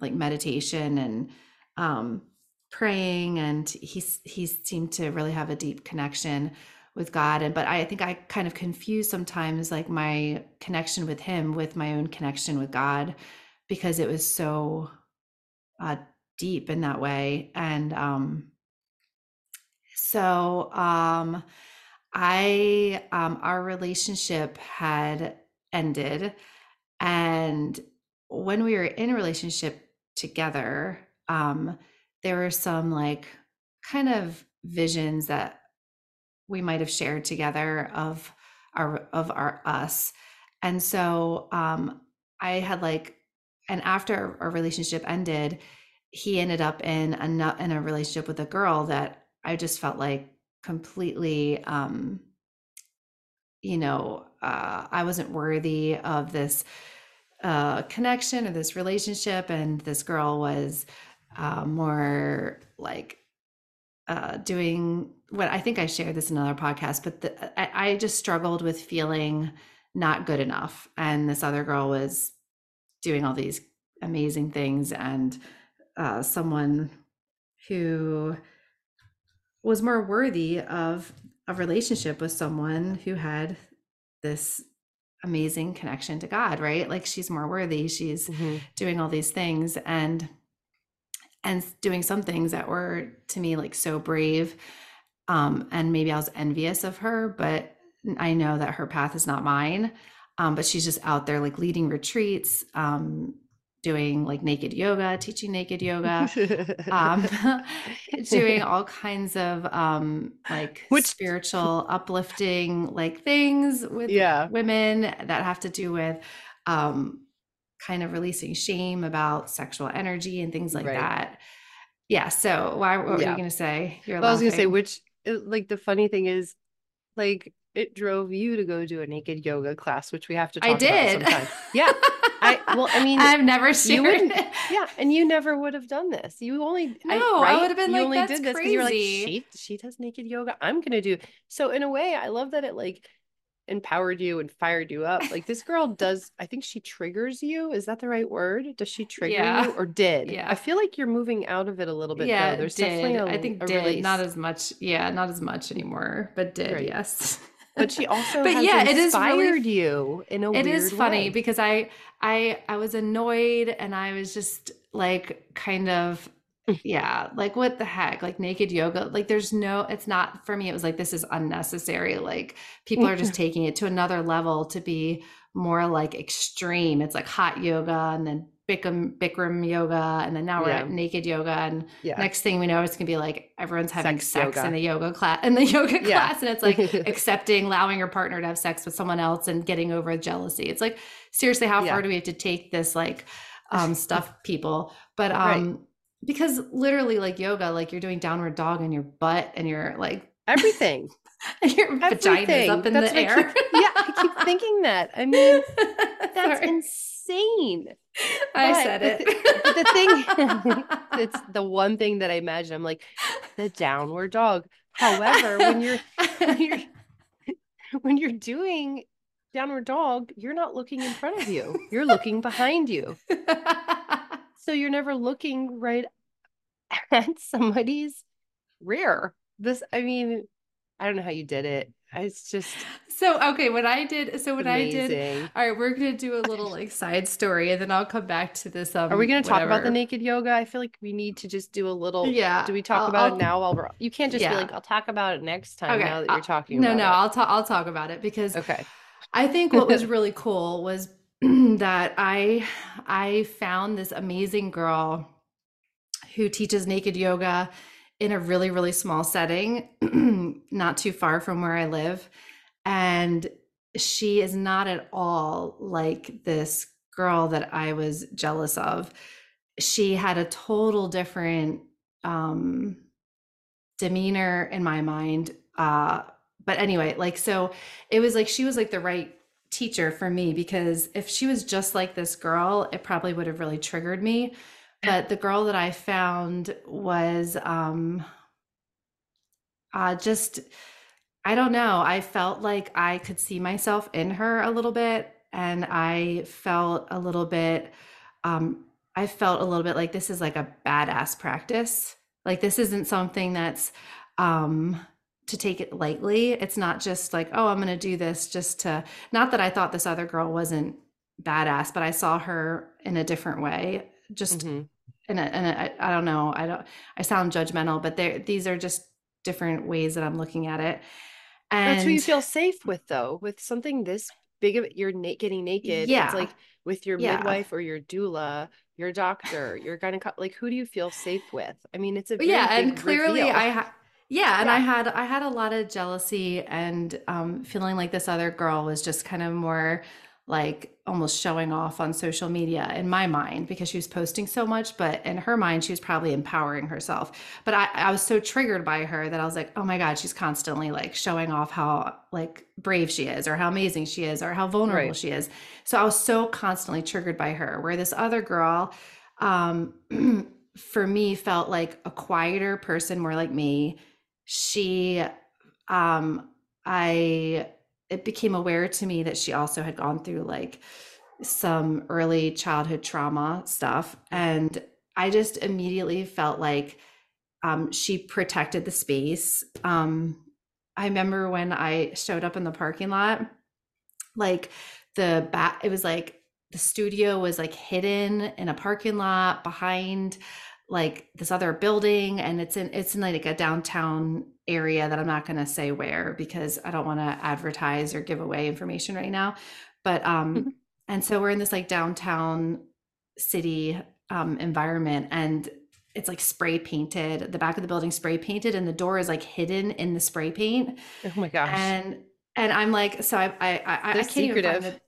like meditation and um, praying and he's he seemed to really have a deep connection with God. And but I think I kind of confuse sometimes like my connection with him with my own connection with God because it was so uh deep in that way. And um so um I um our relationship had ended. And when we were in a relationship together um there were some like kind of visions that we might have shared together of our of our us. And so um i had like and after our relationship ended he ended up in a in a relationship with a girl that i just felt like completely um you know uh i wasn't worthy of this uh connection or this relationship and this girl was uh, more like uh, doing what I think I shared this in another podcast, but the, I, I just struggled with feeling not good enough. And this other girl was doing all these amazing things, and uh, someone who was more worthy of a relationship with someone who had this amazing connection to God, right? Like she's more worthy. She's doing all these things. And and doing some things that were to me like so brave um and maybe i was envious of her but i know that her path is not mine um but she's just out there like leading retreats um doing like naked yoga teaching naked yoga um doing all kinds of um like Which- spiritual uplifting like things with yeah. women that have to do with um kind of releasing shame about sexual energy and things like Right. that yeah so why what were you gonna say you're Well, I was gonna say, which uh, like the funny thing is, like it drove you to go do a naked yoga class, which we have to talk i did about. Yeah, I well, I mean, i've never shared it. yeah, and you never would have done this. You only No, I right? would have been you like, only "That's did this because you're like crazy." she she does naked yoga. I'm gonna do so. In a way, I love that it like empowered you and fired you up. Like this girl does. I think she triggers you. Is that the right word? Does she trigger Yeah. you or did? Yeah. I feel like you're moving out of it a little bit. yeah though. there's did. definitely a, i think did release. not as much yeah not as much anymore but did Right. yes but she also But yeah, it is inspired really- you in a it is funny way. because I I I was annoyed and I was just like kind of Mm-hmm. yeah, like what the heck? Like naked yoga. Like there's no it's not for me it was like this is unnecessary. Like people are just mm-hmm. taking it to another level to be more like extreme. It's like hot yoga and then Bikram Bikram yoga and then now we're Yeah. at naked yoga and yeah. next thing we know it's going to be like everyone's having Sex sex, in the yoga class in the yoga Yeah. class and it's like accepting allowing your partner to have sex with someone else and getting over jealousy it's like seriously how far do we have to take this like um stuff people but Right. Um, because literally like yoga, like you're doing downward dog in your butt and you're like everything. and your vagina's up in That's the I air. keep- yeah, I keep thinking that. I mean, that's Sorry. insane. I but said it. but the thing- It's the one thing that I imagine. I'm like, the downward dog. However, when you're when you're when you're doing downward dog, you're not looking in front of you. You're looking behind you. So you're never looking right at somebody's rear. This, I mean, I don't know how you did it. It's just so okay, What I did so when I did all right, we're gonna do a little like side story and then I'll come back to this. Um Are we going to talk about the naked yoga? I feel like we need to just do a little. Yeah. Do we talk I'll- about I'll- it now while we're? You can't just Yeah. be like, "I'll talk about it next time." Okay, Now that you're talking No, no, it. I'll talk I'll talk about it because Okay. I think what was really cool was that I I found this amazing girl who teaches naked yoga in a really really small setting not too far from where I live. And she is not at all like this girl that I was jealous of. She had a total different um demeanor in my mind uh but anyway like so it was like she was like the right teacher for me because if she was just like this girl it probably would have really triggered me. But the girl that i found was um uh just i don't know i felt like i could see myself in her a little bit and i felt a little bit um i felt a little bit like this is like a badass practice. Like this isn't something that's um to take it lightly. It's not just like, oh, I'm going to do this just to, not that I thought this other girl wasn't badass, but I saw her in a different way. Just Mhm. in a, in a I, I don't know. I don't, I sound judgmental, but there, these are just different ways that I'm looking at it. And That's who you feel safe with, though. With something this big of you're na- getting naked. Yeah. It's like with your Yeah. midwife or your doula, your doctor, your gynecologist. Like, who do you feel safe with? I mean, it's a very yeah and clearly reveal. i ha- yeah and i had i had a lot of jealousy and um feeling like this other girl was just kind of more like almost showing off on social media in my mind because she was posting so much but in her mind she was probably empowering herself. But i i was so triggered by her that i was like oh my god she's constantly like showing off how like brave she is or how amazing she is or how vulnerable Right. she is. So i was so constantly triggered by her where this other girl um for me felt like a quieter person more like me she um i it became aware to me that she also had gone through like some early childhood trauma stuff and i just immediately felt like um she protected the space. Um i remember when i showed up in the parking lot like the back it was like the studio was like hidden in a parking lot behind like this other building and it's in it's in like a downtown area that I'm not going to say where because I don't want to advertise or give away information right now but um Mhm. and so we're in this like downtown city um environment and it's like spray painted the back of the building spray painted and the door is like hidden in the spray paint oh my gosh. and and I'm like, so I I I, I can't even find the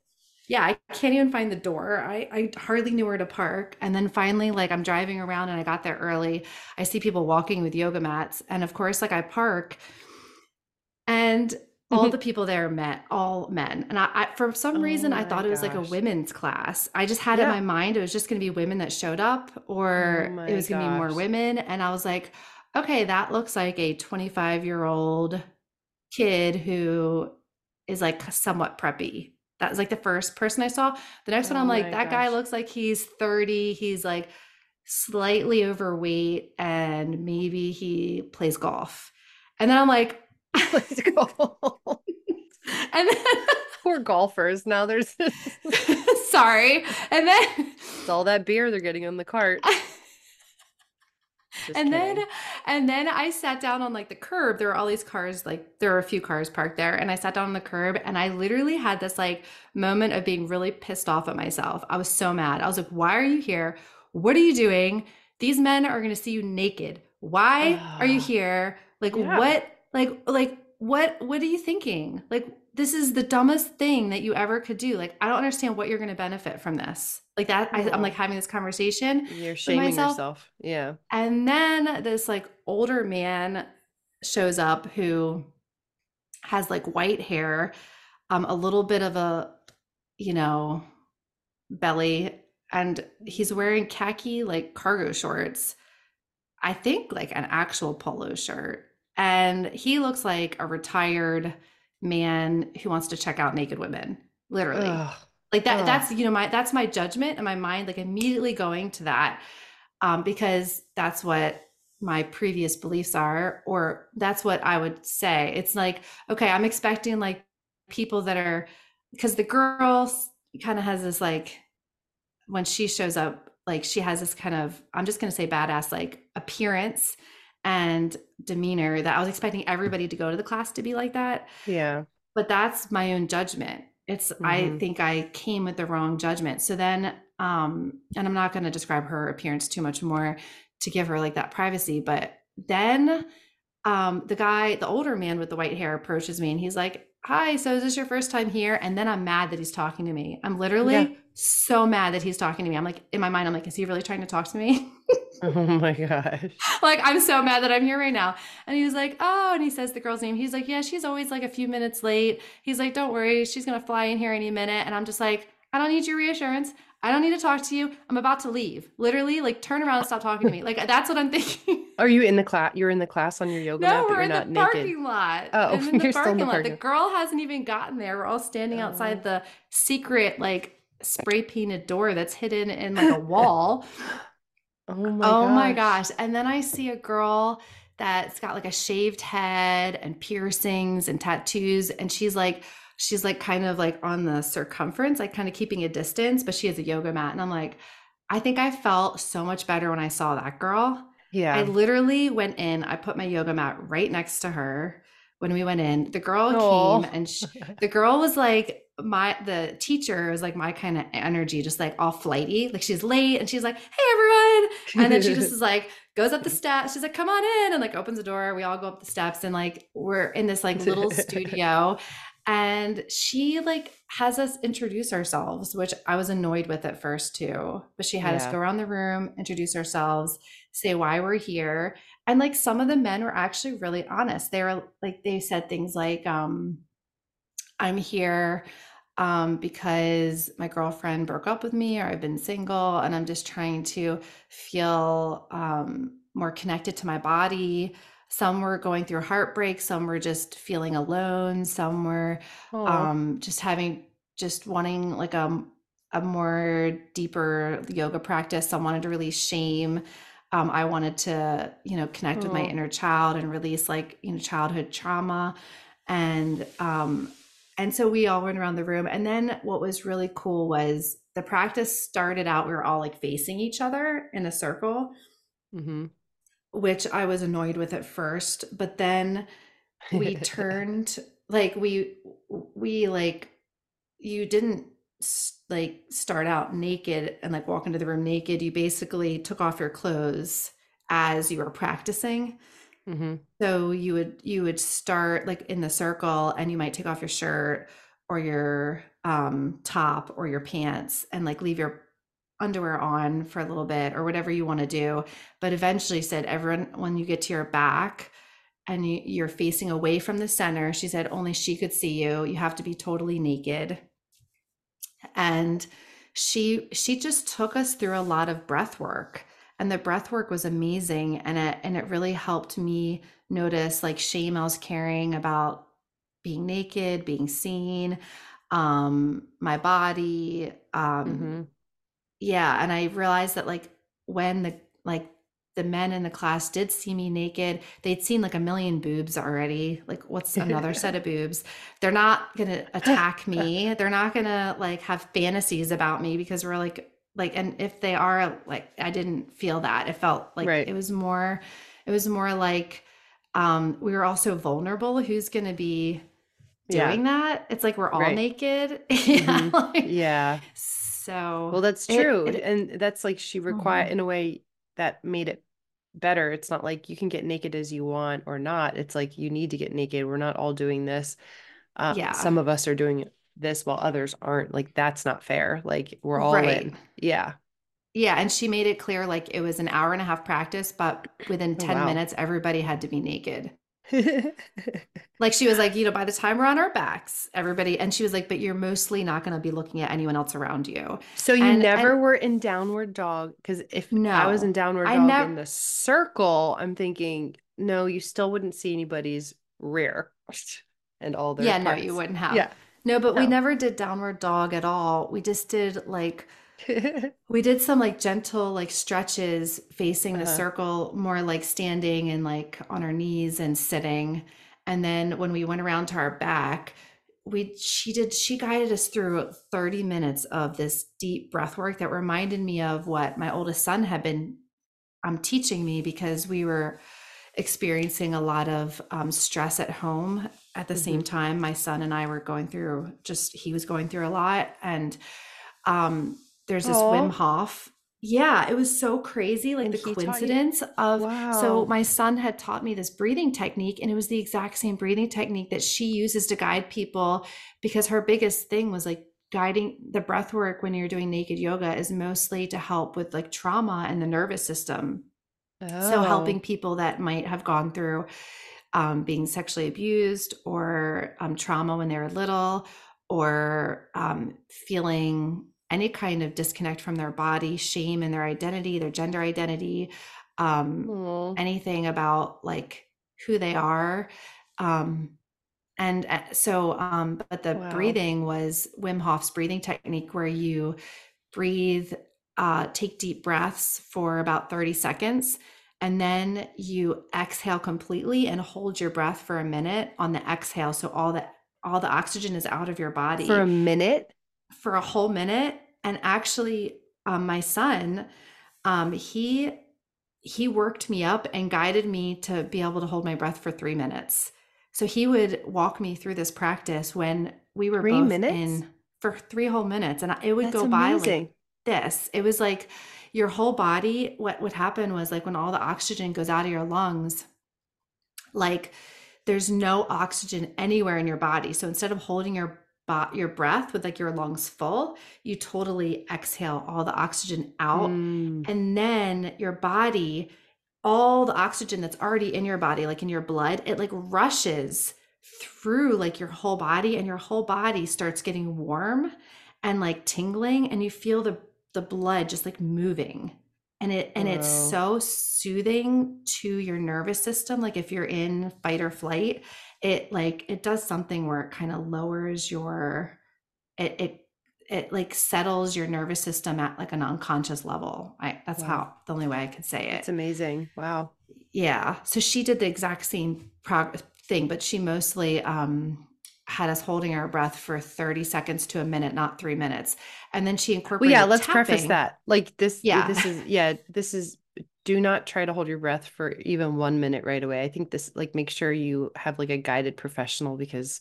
yeah, I can't even find the door. I I hardly knew where to park. And then finally, like I'm driving around and I got there early. I see people walking with yoga mats, and of course, like I park, and all the people there met all men. And I, I for some Oh reason I thought it was like a women's class. I just had in my mind it was just going to be women that showed up, or Oh it was going to be more women. And I was like, okay, that looks like a 25 year old kid who is like somewhat preppy. That was like the first person I saw. The next one, Oh I'm like, my that guy looks like he's 30. He's like slightly overweight and maybe he plays golf. And then I'm like, Let's go. and then Poor golfers. Now there's sorry. And then it's all that beer they're getting on the cart. Just and then and then I sat down on like the curb. There were all these cars, like there were a few cars parked there, and I sat down on the curb and I literally had this like moment of being really pissed off at myself. I was so mad. I was like, "Why are you here? What are you doing? These men are going to see you naked. Why are you here? Like Yeah. what? Like like what? What are you thinking? Like this is the dumbest thing that you ever could do. Like, I don't understand what you're going to benefit from this. Like that, I, I'm like having this conversation. You're shaming myself. yourself. Yeah. And then this like older man shows up who has like white hair, um, a little bit of a, you know, belly, and he's wearing khaki like cargo shorts. I think like an actual polo shirt. And he looks like a retired man who wants to check out naked women, literally. Ugh. Like that, Ugh. that's, you know, my, that's my judgment and my mind, like immediately going to that. Um, because that's what my previous beliefs are, or that's what I would say. It's like, okay, I'm expecting like people that are, because the girl kind of has this like, when she shows up, like she has this kind of, I'm just going to say badass, like appearance and demeanor that I was expecting everybody to go to the class to be like that. Yeah. But that's my own judgment. It's mm-hmm. I think I came with the wrong judgment. So then um and I'm not going to describe her appearance too much more to give her like that privacy, but then um the guy, the older man with the white hair approaches me and he's like, "Hi, so is this your first time here?" And then I'm mad that he's talking to me. I'm literally yeah. So mad that he's talking to me. I'm like in my mind I'm like, "Is he really trying to talk to me?" Oh my gosh. like, I'm so mad that I'm here right now. And he was like, Oh, and he says the girl's name. He's like, Yeah, she's always like a few minutes late. He's like, Don't worry, she's going to fly in here any minute. And I'm just like, I don't need your reassurance. I don't need to talk to you. I'm about to leave. Literally, like turn around and stop talking to me. Like that's what I'm thinking. Are you in the class? You're in the class on your yoga no, mat. No, we're in the naked. parking lot. Oh, in the parking the lot. Parking. The girl hasn't even gotten there. We're all standing oh. outside the secret, like spray painted door that's hidden in like a wall. Oh my Oh gosh. my gosh. And then I see a girl that's got like a shaved head and piercings and tattoos and she's like she's like kind of like on the circumference, like kind of keeping a distance, but she has a yoga mat and I'm like I think I felt so much better when I saw that girl. Yeah. I literally went in, I put my yoga mat right next to her when we went in. The girl came and she, the girl was like my the teacher is like my kind of energy, just like all flighty. Like she's late and she's like, "Hey everyone," and then she just is like goes up the steps. She's like, "Come on in," and like opens the door. We all go up the steps and like we're in this like little studio, and she like has us introduce ourselves, which I was annoyed with at first too. But she had yeah. us go around the room, introduce ourselves, say why we're here, and like some of the men were actually really honest. They were like they said things like, um I'm here um, because my girlfriend broke up with me or I've been single and I'm just trying to feel um, more connected to my body. Some were going through heartbreak, some were just feeling alone, some were um, just having, just wanting like a, a more deeper yoga practice. Some wanted to release shame. Um, I wanted to, you know, connect with my inner child and release like, you know, childhood trauma. And um, and so we all went around the room. And then what was really cool was the practice started out, we were all like facing each other in a circle, mm-hmm. which I was annoyed with at first. But then we turned, like, we, we like, you didn't like start out naked and like walk into the room naked. You basically took off your clothes as you were practicing. Mm-hmm. So you would you would start like in the circle, and you might take off your shirt or your um, top or your pants, and like leave your underwear on for a little bit or whatever you want to do. But eventually, said everyone when you get to your back and you, you're facing away from the center, she said only she could see you. You have to be totally naked, and she she just took us through a lot of breath work and the breath work was amazing and it and it really helped me notice like shame I was carrying about being naked, being seen, um, my body. Um, mm-hmm. yeah. And I realized that like when the like the men in the class did see me naked, they'd seen like a million boobs already. Like, what's another set of boobs? They're not gonna attack me. They're not gonna like have fantasies about me because we're like like and if they are like i didn't feel that it felt like right. it was more it was more like um we were also vulnerable who's going to be doing yeah. that it's like we're all right. naked yeah mm-hmm. like, yeah so well that's true it, it, and that's like she required mm-hmm. in a way that made it better it's not like you can get naked as you want or not it's like you need to get naked we're not all doing this uh, Yeah. some of us are doing this while others aren't. Like that's not fair. Like we're all Right. in. Yeah. Yeah, and she made it clear like it was an hour and a half practice, but within Oh, 10 wow. minutes, everybody had to be naked. Like she was like, you know, by the time we're on our backs, everybody, and she was like, but you're mostly not going to be looking at anyone else around you. So you And- never and- were in downward dog because if no, I was in downward dog nev- in the circle, I'm thinking no, you still wouldn't see anybody's rear and all their yeah, no, you wouldn't have. Yeah. No, but we No. never did downward dog at all. We just did like we did some like gentle like stretches facing the Uh-huh. circle, more like standing and like on our knees and sitting. And then when we went around to our back, we she did she guided us through 30 minutes of this deep breath work that reminded me of what my oldest son had been um teaching me because we were experiencing a lot of um, stress at home at the same time my son and i were going through just he was going through a lot and um there's this Aw. wim hof yeah it was so crazy like And the he taught you? coincidence of so my son had taught me this breathing technique and it was the exact same breathing technique that she uses to guide people because her biggest thing was like guiding the breath work when you're doing naked yoga is mostly to help with like trauma and the nervous system so Oh. helping people that might have gone through um, being sexually abused or um, trauma when they were little or um, feeling any kind of disconnect from their body shame in their identity their gender identity um, anything about like who they are um and uh, so um but the Wow. breathing was wim hof's breathing technique where you breathe uh take deep breaths for about 30 seconds and then you exhale completely and hold your breath for a minute on the exhale. So all the all the oxygen is out of your body. For a minute? for a whole minute. And actually um, my son um, he he worked me up and guided me to be able to hold my breath for three minutes. So he would walk me through this practice when we were Three both minutes? in for three whole minutes. And it would That's go by like this. It was like your whole body what would happen was like when all the oxygen goes out of your lungs like there's no oxygen anywhere in your body so instead of holding your your breath with like your lungs full you totally exhale all the oxygen out Mm. and then your body all the oxygen that's already in your body like in your blood it like rushes through like your whole body and your whole body starts getting warm and like tingling and you feel the the blood just like moving and it and it's so soothing to your nervous system like if you're in fight or flight it like it does something where it kind of lowers your it it it like settles your nervous system at like an unconscious level i that's Wow. how the only way i could say it It's amazing. Wow. yeah so she did the exact same prog- thing but she mostly um had us holding our breath for 30 seconds to a minute not three minutes and then she Well, incorporated yeah, let's preface that. Like this, Yeah. this is, yeah, this is, do not try to hold your breath for even one minute right away. I think this, like, make sure you have like a guided professional because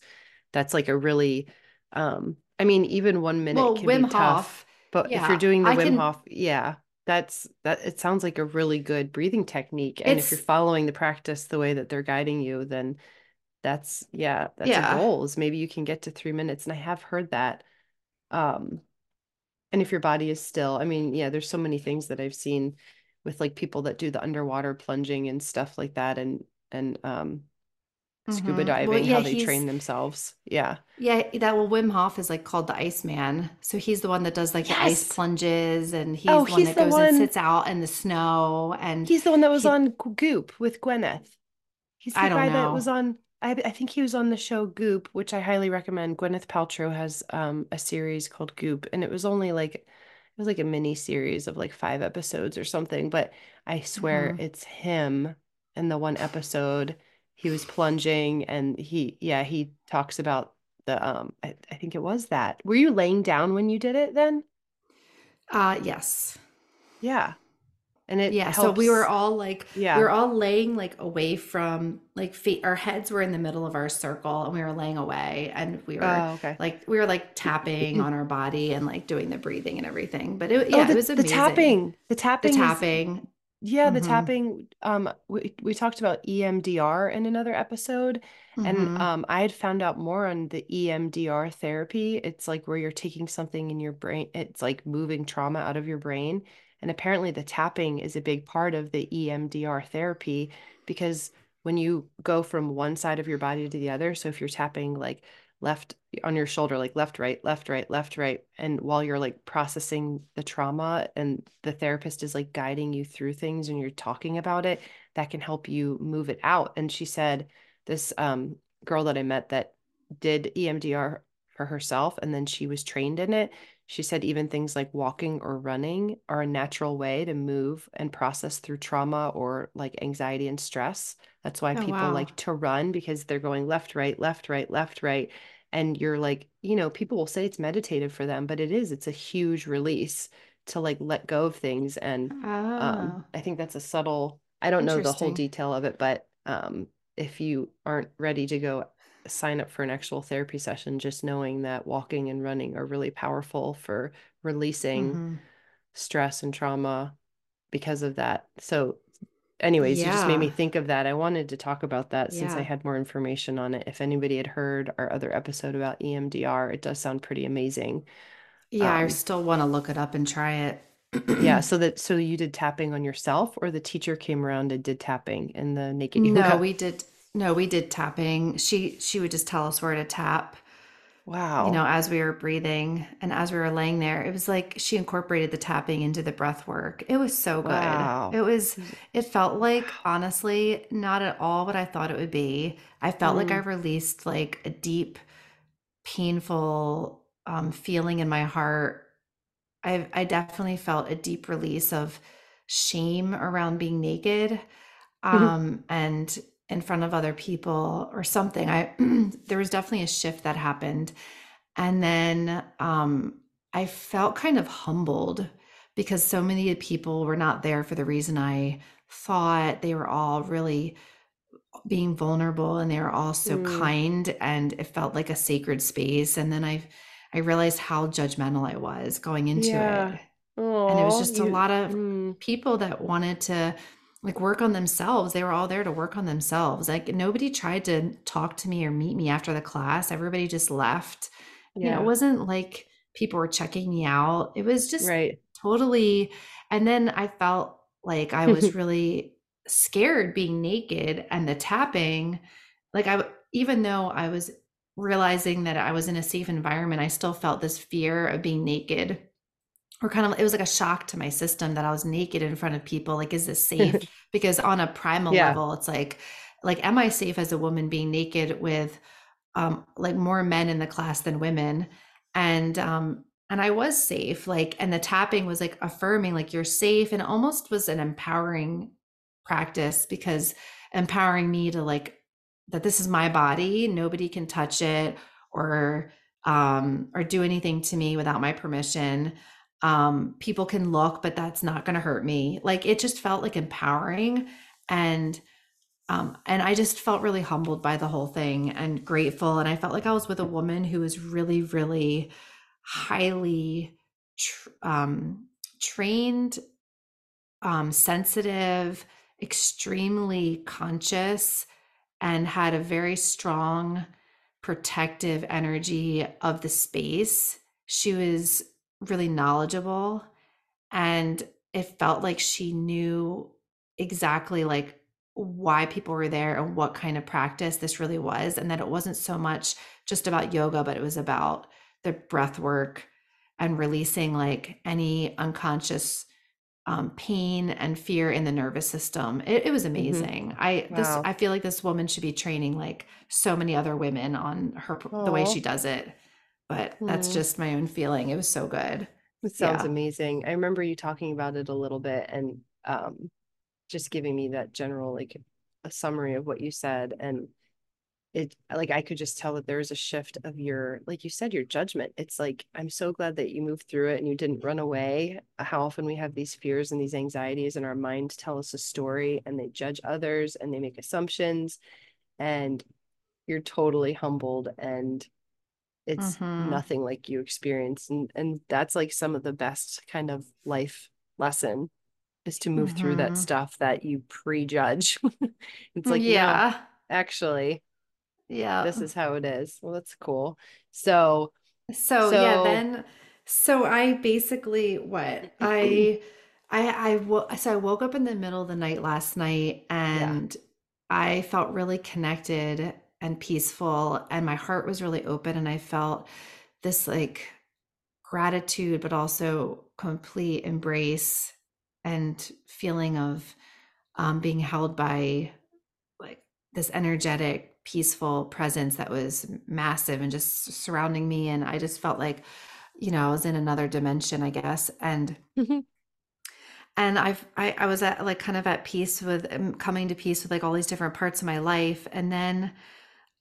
that's like a really, um, I mean, even one minute well can wim be tough. hof But if you're doing the I Wim can- Hof, yeah, that's that. It sounds like a really good breathing technique. And if you're following the practice the way that they're guiding you, then that's yeah, that's Yeah. a goal. Is maybe you can get to three minutes. And I have heard that. Um, and if your body is still, I mean, yeah, there's so many things that I've seen with like people that do the underwater plunging and stuff like that, and and um, scuba Mhm. Well, diving, yeah, how they train themselves. Yeah. Yeah, that well, Wim Hof is like called the Iceman. So he's the one that does like the ice plunges, and he's Oh, the one he's that the goes one- and sits out in the snow. And He's the one that was he- on Goop with Gwyneth. He's the I don't guy that know. was on. I, I think he was on the show Goop, which I highly recommend. Gwyneth Paltrow has um a series called Goop, and it was only like it was like a mini series of like five episodes or something. But I swear Mhm. it's him in the one episode. He was plunging, and he yeah he talks about the um. I, I think it was that. Were you laying down when you did it then? uh, yes, Yeah, and it yeah. So we were all like, yeah we were all laying like away from like feet. Our heads were in the middle of our circle, and we were laying away, and we were Oh, okay. like, we were like tapping on our body and like doing the breathing and everything. But it, Oh, yeah, the, it was the tapping. The tapping. the is- tapping. yeah, the Mm-hmm. tapping. Um, we we talked about EMDR in another episode, and Mm-hmm. um, I had found out more on the EMDR therapy. It's like where you're taking something in your brain. It's like moving trauma out of your brain, and apparently the tapping is a big part of the EMDR therapy because when you go from one side of your body to the other, so if you're tapping like left on your shoulder, like left, right, left, right, left, right. And while you're like processing the trauma and the therapist is like guiding you through things and you're talking about it, that can help you move it out. And she said, this um, girl that I met that did EMDR for herself and then she was trained in it. She said even things like walking or running are a natural way to move and process through trauma or like anxiety and stress. That's why Oh, people wow. like to run because they're going left, right, left, right, left, right. And you're like you know people will say it's meditative for them but it is. It's a huge release to like let go of things. And um Oh, i think that's a subtle i don't know the whole detail of it but um if you aren't ready to go sign up for an actual therapy session just knowing that walking and running are really powerful for releasing Mm-hmm. stress and trauma because of that so anyways, you just made me think of that. I wanted to talk about that since I had more information on it. If anybody had heard our other episode about EMDR, it does sound pretty amazing. Yeah, I Um, still want to look it up and try it. yeah, so that so you did tapping on yourself or the teacher came around and did tapping in the naked No, yoga? we did no, we did tapping. She she would just tell us where to tap, Wow. you know, as we were breathing and as we were laying there. It was like she incorporated the tapping into the breath work. It was so good. Wow. It was it felt like honestly not at all what I thought it would be. I felt like I Mm, released like a deep painful um feeling in my heart I I definitely felt a deep release of shame around being naked, um, and in front of other people or something. I there was definitely a shift that happened. And then um, I felt kind of humbled because so many people were not there for the reason I thought. They were all really being vulnerable and they were all so mm, kind and it felt like a sacred space. And then I I realized how judgmental I was going into it yeah. and it was just a lot of mm, people that wanted to like work on themselves. They were all there to work on themselves. Like nobody tried to talk to me or meet me after the class. Everybody just left. You know it wasn't like people were checking me out. It was just Right. totally and then i felt like i was really scared being naked and the tapping. Like I, even though i was realizing that i was in a safe environment i still felt this fear of being naked or kind of it was like a shock to my system that I was naked in front of people. Like, is this safe? Because on a primal Yeah. level, it's like, like, am I safe as a woman being naked with um like more men in the class than women? And um and I was safe, like, and the tapping was like affirming, like you're safe, and almost was an empowering practice because empowering me to like that this is my body, nobody can touch it or um or do anything to me without my permission um people can look but that's not going to hurt me. Like it just felt like empowering and um and i just felt really humbled by the whole thing and grateful. And i felt like i was with a woman who was really really highly tr- um trained um sensitive extremely conscious and had a very strong protective energy of the space. She was really knowledgeable and it felt like she knew exactly like why people were there and what kind of practice this really was and that it wasn't so much just about yoga but it was about the breath work and releasing like any unconscious um, pain and fear in the nervous system. It, it was hmm amazing. I this i feel like this woman should be training like so many other women on her the way she does it but that's Mm. just my own feeling it was so good It sounds yeah amazing. I remember you talking about it a little bit and um just giving me that general like a summary of what you said and it like I could just tell that there was a shift of your like you said your judgment. It's like I'm so glad that you moved through it and you didn't run away. How often we have these fears and these anxieties in our mind tell us a story and they judge others and they make assumptions and you're totally humbled and it's hmm nothing like you experience and and that's like some of the best kind of life lesson is to move through that hmm stuff that you prejudge. It's like, no, Yeah. actually, Yeah. this is how it is. Well, that's cool. So, So yeah, then so I basically what I I I wo- so I woke up in the middle of the night last night yeah. and I felt really connected and peaceful and my heart was really open and I felt this like gratitude but also complete embrace and feeling of um, being held by like this energetic, peaceful presence that was massive and just surrounding me. And I just felt like, you know, I was in another dimension, I guess. And and I've I, I was at like kind of at peace with um, coming to peace with like all these different parts of my life. And then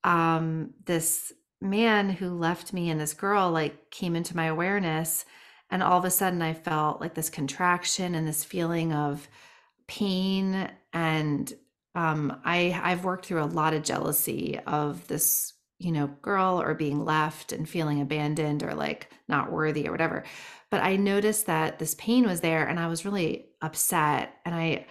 um this man who left me and this girl like came into my awareness. And all of a sudden I felt like this contraction and this feeling of pain and um i i've worked through a lot of jealousy of this you know girl or being left and feeling abandoned or like not worthy or whatever but i noticed that this pain was there and i was really upset and i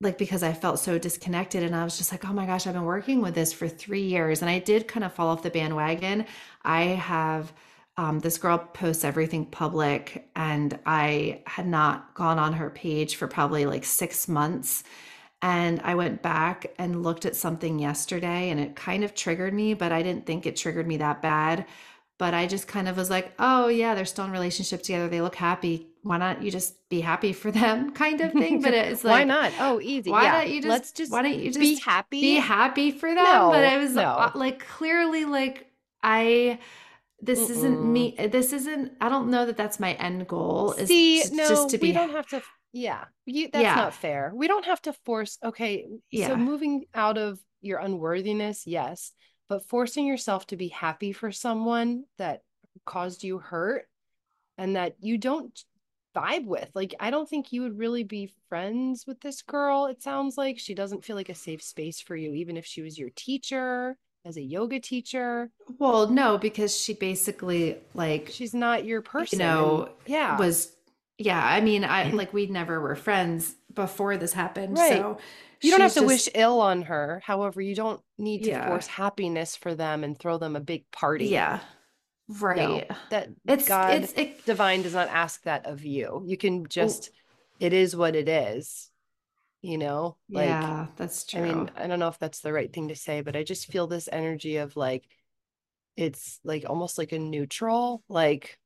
like because i felt so disconnected and i was just like oh my gosh i've been working with this for three years. And i did kind of fall off the bandwagon. I have um, this girl posts everything public and i had not gone on her page for probably like six months. And i went back and looked at something yesterday and it kind of triggered me but i didn't think it triggered me that bad. But i just kind of was like oh yeah they're still in relationship together. They look happy why not you just be happy for them kind of thing but it's like why not? Oh, easy. why Yeah. don't you just Let's just why don't you be just be happy. be happy for them but No, i was uh, no. like clearly like i this isn't me this isn't i don't know that that's my end goal is See, just, no, just to we don't have to. Yeah, you, that's yeah not fair. We don't have to force. Okay, so moving out of your unworthiness, yes, but forcing yourself to be happy for someone that caused you hurt and that you don't vibe with. Like, I don't think you would really be friends with this girl. It sounds like she doesn't feel like a safe space for you, even if she was your teacher, as a yoga teacher. well no because she basically like She's not your you person. And know yeah, was yeah i mean i mm. like we never were friends before this happened right. so You don't have to wish ill on her. However, you don't need to yeah force happiness for them and throw them a big party. yeah No, right that it's God it's it divine does not ask that of you. You can oh, just, it is what it is, you know? Like, yeah that's true. I mean, I don't know if that's the right thing to say, but I just feel this energy of like, it's like almost like a neutral, like,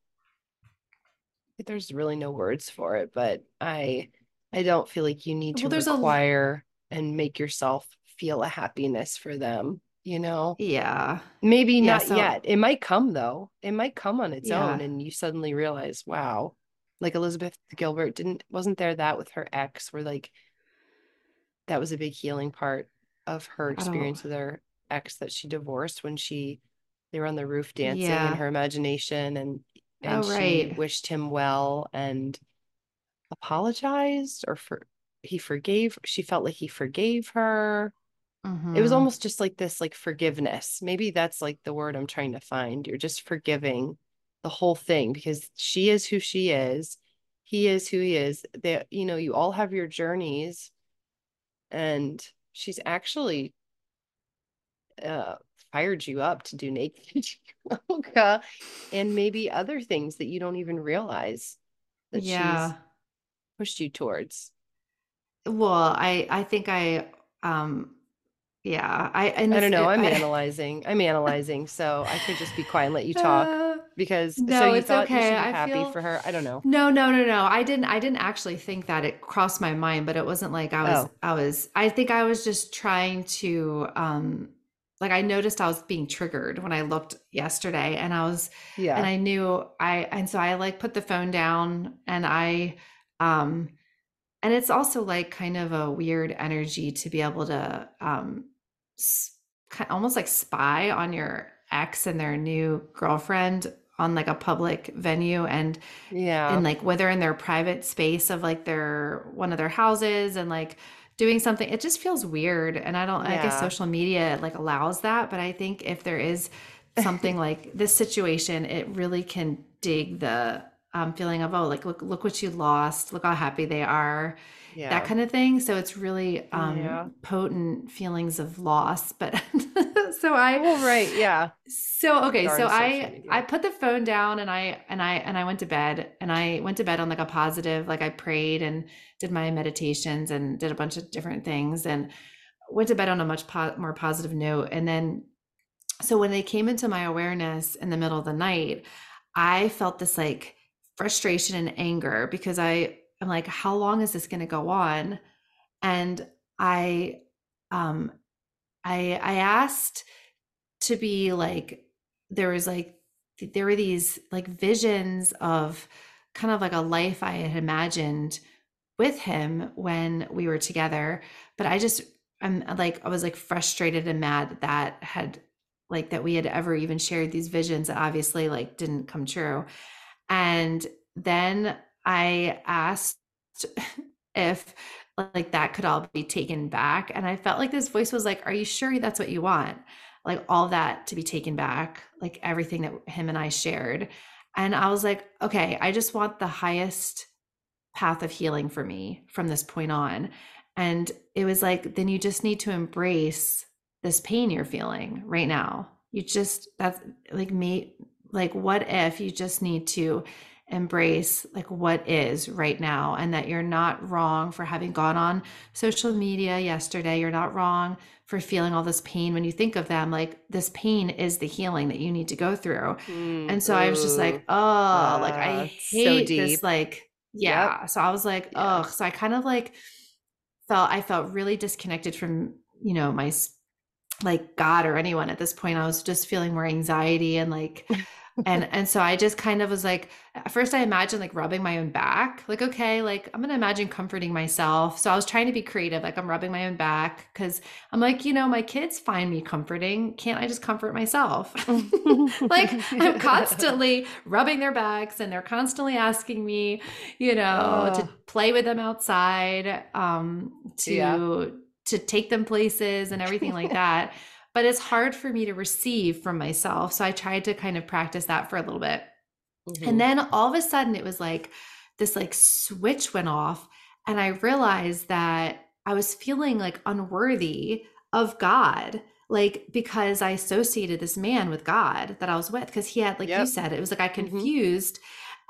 there's really no words for it, but I, I don't feel like you need to well there's a require and make yourself feel a happiness for them, you know? yeah Maybe yeah not so yet. It might come though. It might come on its own and you suddenly realize, wow, like Elizabeth Gilbert didn't wasn't there that with her ex where like that was a big healing part of her experience with her ex that she divorced when she they were on the roof dancing in her imagination and oh and she wished him well and apologized or for he forgave she felt like he forgave her it was mm-hmm. almost just like this like forgiveness. Maybe that's like the word i'm trying to find you're just forgiving the whole thing because she is who she is he is who he is. That you know you all have your journeys and she's actually uh fired you up to do naked yoga and maybe other things that you don't even realize that she's pushed you towards. Well i i think i um yeah i I don't know. I'm i analyzing. I'm analyzing. So I could just be quiet and let you talk uh, because so no you it's thought you okay should be i happy feel for her. I don't know. No, no, no, no. I didn't I didn't actually think that. It crossed my mind, but it wasn't like I was Oh, I was I think I was just trying to um like I noticed I was being triggered when I looked yesterday and I was yeah and. I knew I and so I like put the phone down and I um and it's also like kind of a weird energy to be able to um almost like spy on your ex and their new girlfriend on like a public venue and Yeah. and like whether in their private space of like their one of their houses and like doing something it just feels weird and i don't i guess social media like allows that but i think if there is something like this situation it really can dig the um, feeling of oh like look look what you lost look how happy they are Yeah. that kind of thing so it's really um Yeah. potent feelings of loss but so i Oh, right. Yeah. so okay Darn so i media. i put the phone down and i and i and i went to bed and i went to bed on like a positive like i prayed and did my meditations and did a bunch of different things and went to bed on a much po- more positive note and then so when they came into my awareness in the middle of the night i felt this like frustration and anger because i i'm like how long is this going to go on? And i um i i asked to be like there was like there were these like visions of kind of like a life i had imagined with him when we were together but i just i'm like i was like frustrated and mad that that had like that we had ever even shared these visions that obviously like didn't come true. And then i asked if like that could all be taken back and i felt like this voice was like are you sure that's what you want? Like all that to be taken back like everything that him and i shared and i was like okay i just want the highest path of healing for me from this point on and it was like then you just need to embrace this pain you're feeling right now. You just that's like me like what if you just need to embrace like what is right now and that you're not wrong for having gone on social media yesterday. You're not wrong for feeling all this pain when you think of them. Like this pain is the healing that you need to go through. Mm, and so i was just like ooh. oh like i it's so hate this like yeah. So i was like Yeah. oh so i kind of like felt i felt really disconnected from you know my like god or anyone at this point. I was just feeling more anxiety and like and and so i just kind of was like at first i imagined like rubbing my own back like okay like i'm gonna imagine comforting myself. So i was trying to be creative like i'm rubbing my own back because i'm like you know my kids find me comforting. Can't i just comfort myself? Like i'm constantly rubbing their backs and they're constantly asking me you know to play with them outside um to Yeah. to take them places and everything like that but it's hard for me to receive from myself so i tried to kind of practice that for a little bit Mhm. and then all of a sudden it was like this like switch went off and I realized that I was feeling like unworthy of God like because I associated this man with God that I was with because he had like you said it was like I Mhm. confused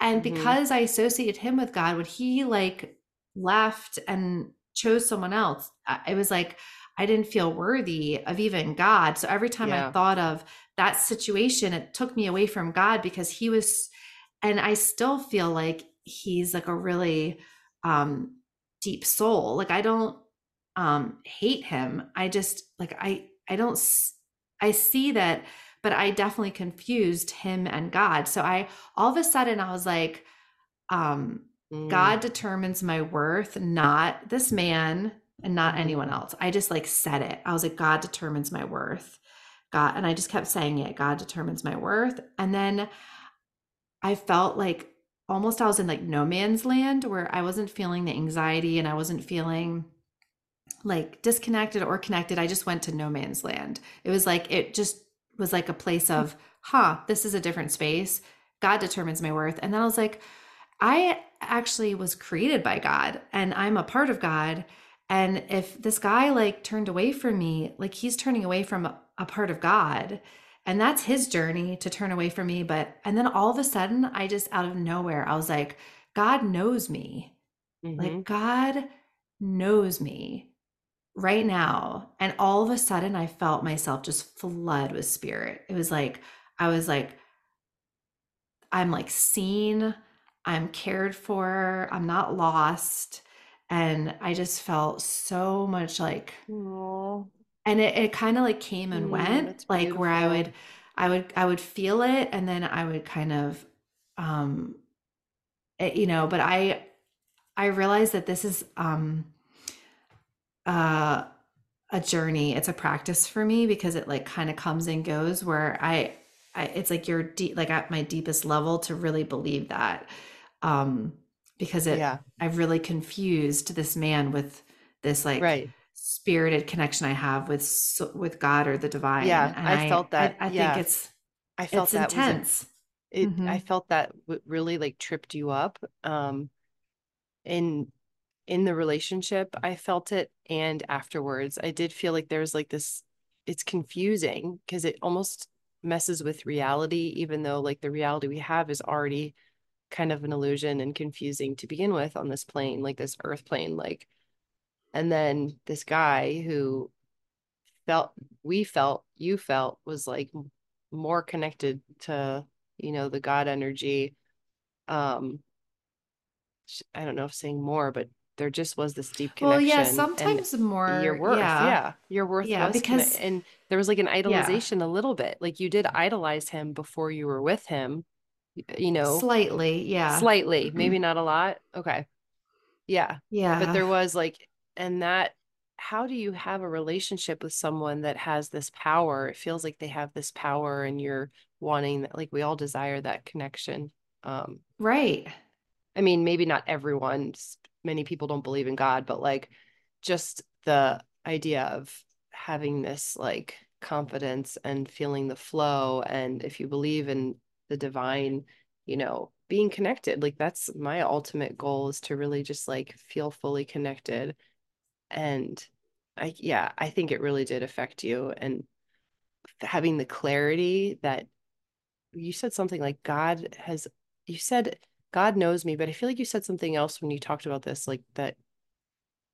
and Mhm. because I associated him with God when he like left and chose someone else I- it was like I didn't feel worthy of even God. So every time I thought of that situation it took me away from God because he was and I still feel like he's like a really um deep soul. Like I don't um hate him. I just like I I don't I see that but I definitely confused him and God. So I all of a sudden I was like um Mm. God determines my worth not this man and not anyone else I just like said it I was like God determines my worth God and I just kept saying it God determines my worth and then I felt like almost I was in like no man's land where I wasn't feeling the anxiety and I wasn't feeling like disconnected or connected. I just went to no man's land. It was like, it just was like a place of, huh, this is a different space. God determines my worth. And then I was like, I actually was created by God and I'm a part of God. And if this guy like turned away from me, like he's turning away from a, a part of God. And that's his journey to turn away from me. But, and then all of a sudden, I just out of nowhere, I was like, God knows me. Mhm. Like, God knows me right now. And all of a sudden, I felt myself just flood with spirit. It was like, I was like, I'm like seen, I'm cared for, I'm not lost. And I just felt so much like, Aw. and it, it kind of like came and Mm, went, like where I would, I would, I would feel it, and then I would kind of, um, it, you know, but I, I realized that this is, um, uh, a journey. It's a practice for me because it like kind of comes and goes where I, I it's like you're deep, like at my deepest level to really believe that. Um, because it, Yeah. I've really confused this man with this like Right. spirited connection I have with with God or the divine. Yeah, and I felt that. I, I Yeah. think it's I felt it's that was a intense. it Mhm. I felt that really like tripped you up. Um, in in the relationship, I felt it, and afterwards, I did feel like there's like this. It's confusing because it almost messes with reality, even though like the reality we have is already kind of an illusion and confusing to begin with on this plane, like this earth plane, like. And then this guy who felt we felt you felt was like more connected to you know the god energy um i don't know if saying more but there just was this deep connection. Well, yeah, sometimes your worth Yeah. yeah your worth Yeah, because and there was like an yeah, idolization a little bit like you did idolize him before you were with him you know slightly. Yeah. slightly maybe not a lot okay yeah Yeah. but there was like and that how do you have a relationship with someone that has this power it feels like they have this power and you're wanting that like we all desire that connection um Right. i mean maybe not everyone many people don't believe in god but like just the idea of having this like confidence and feeling the flow and if you believe in the divine you know being connected. Like that's my ultimate goal is to really just like feel fully connected. And i yeah i think it really did affect you. And having the clarity that you said something like god has you said god knows me but i feel like you said something else when you talked about this like that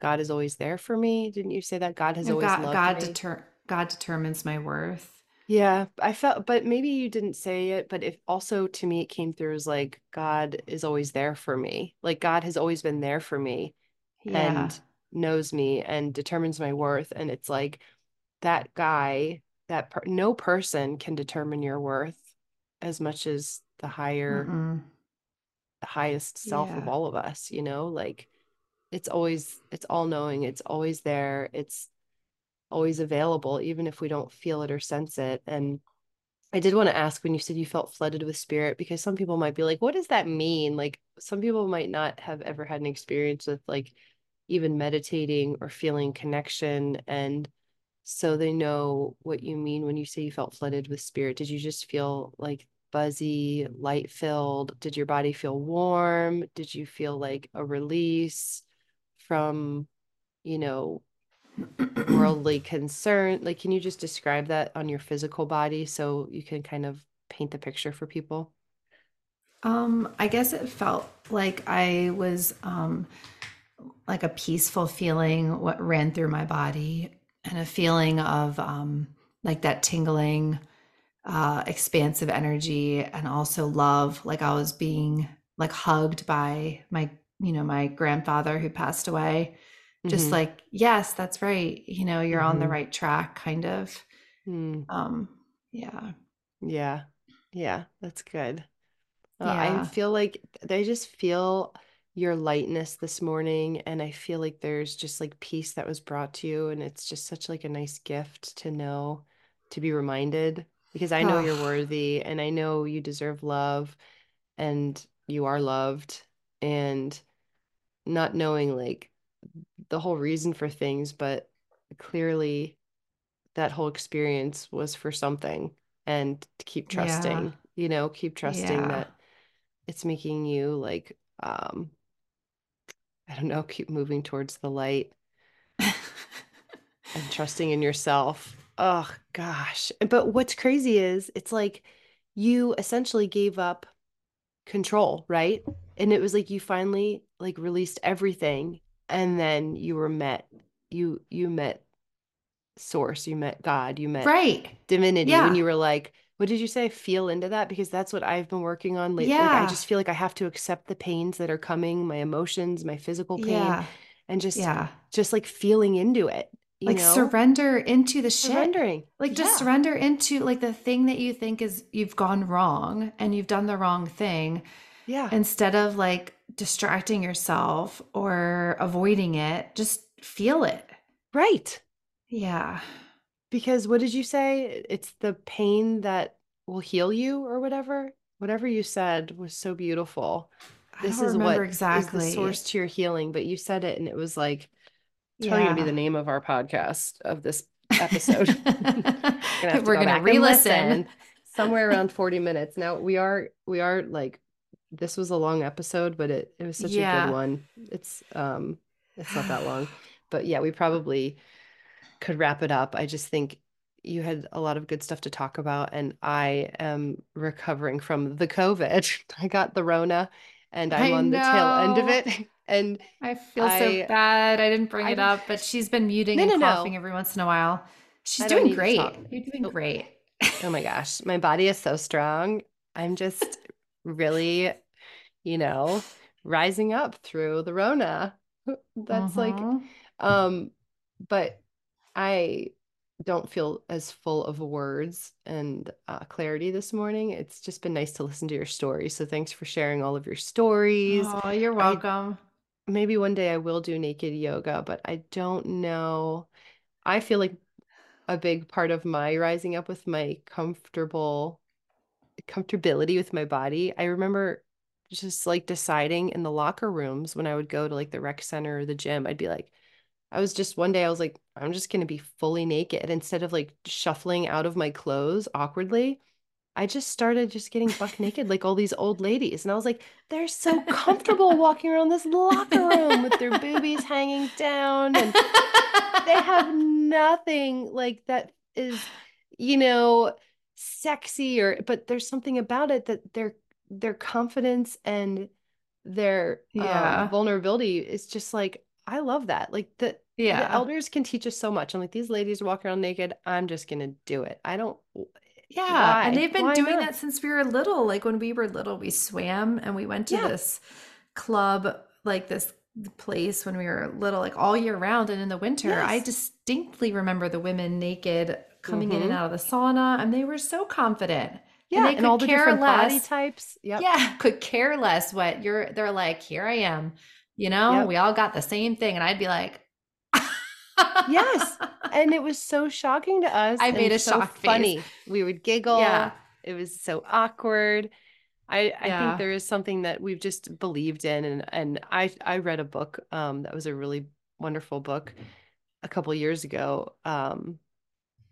god is always there for me. Didn't you say that? God has always God, loved God me. deter, God determines my worth. Yeah i felt but maybe you didn't say it but if also to me it came through as like god is always there for me like god has always been there for me Yeah. and knows me and determines my worth and it's like that guy that per- no person can determine your worth as much as the higher Mm-mm. the highest self of all of us you know like it's always it's all knowing it's always there it's always available even if we don't feel it or sense it. And I did want to ask when you said you felt flooded with spirit because some people might be like what does that mean? Like some people might not have ever had an experience with like even meditating or feeling connection. And so they know what you mean when you say you felt flooded with spirit. Did you just feel like buzzy light filled? Did your body feel warm? Did you feel like a release from you know worldly concern like can you just describe that on your physical body so you can kind of paint the picture for people? Um, I guess it felt like I was um like a peaceful feeling what ran through my body and a feeling of um like that tingling uh expansive energy and also love like I was being like hugged by my you know my grandfather who passed away just Mhm. like yes that's right you know you're on the Mhm. right track kind of. Mm, um yeah. Yeah. Yeah that's good. Uh, I feel like i just feel your lightness this morning, and I feel like there's just like peace that was brought to you, and it's just such like a nice gift to know, to be reminded, because I know you're worthy, and I know you deserve love, and you are loved, and not knowing like the whole reason for things, but clearly that whole experience was for something, and to keep yeah trusting, you know, keep trusting yeah that it's making you like um I don't know, keep moving towards the light and trusting in yourself. Oh gosh. But what's crazy is it's like you essentially gave up control, right? And it was like you finally like released everything and then you were met you you met source, you met God, you met right. Divinity when yeah. you were like what did you say? Feel into that? Because that's what i've been working on lately. Like i just feel like i have to accept the pains that are coming my emotions my physical pain Yeah. and just Yeah. just like feeling into it you Like know? surrender into the shit. surrendering. Like just yeah. surrender into like the thing that you think is you've gone wrong and you've done the wrong thing yeah. instead of like distracting yourself or avoiding it, just feel it. right Yeah. because what did you say it's the pain that will heal you or whatever whatever you said was so beautiful I this don't is what is the source to your healing but you said it and it was like totally gonna be the name of our podcast of this episode. Gonna We're go gonna re-listen. listen. somewhere around 40 minutes. Now we are we are like this was a long episode, but it it was such yeah. a good one. It's um it's not that long. But yeah, we probably could wrap it up. I just think you had a lot of good stuff to talk about and I am recovering from the COVID. I got the Rona and I'm I on know. the tail end of it. And I feel I, so bad. I didn't bring I, it up, but she's been muting no, and no, coughing no. every once in a while. She's doing great. You're doing oh. great. oh my gosh. My body is so strong. I'm just really, you know, rising up through the Rona. That's uh-huh. like mm-hmm. um but I don't feel as full of words and uh, clarity this morning. It's just been nice to listen to your story. So thanks for sharing all of your stories. Oh, you're welcome. I, maybe one day I will do naked yoga, but I don't know. I feel like a big part of my rising up with my comfortable comfortability with my body. I remember just like deciding in the locker rooms when I would go to like the rec center or the gym, I'd be like, I was just one day, I was like, I'm just going to be fully naked instead of like shuffling out of my clothes awkwardly. I just started just getting buck naked like all these old ladies. And I was like, they're so comfortable walking around this locker room with their boobies hanging down. And they have nothing like that is, you know, sexy or, but there's something about it that their, their confidence and their yeah. Um, vulnerability is just like, I love that. Like the yeah, the elders can teach us so much. I'm like these ladies walk around naked. I'm just gonna do it. I don't. Yeah, why? and they've been why doing not? that since we were little. Like when we were little, we swam and we went to yeah. this club, like this place when we were little, like all year round. And in the winter, yes. I distinctly remember the women naked coming mm-hmm. in and mm-hmm. out of the sauna, and they were so confident. Yeah, and, and all the different less, body types. Yep. Yeah, could care less what you're. They're like, here I am you know, yep. we all got the same thing. And I'd be like, yes. And it was so shocking to us. I made a so shock funny. Face. We would giggle. Yeah. It was so awkward. I, I yeah. think there is something that we've just believed in. And, and I, I read a book um, that was a really wonderful book a couple years ago. Um,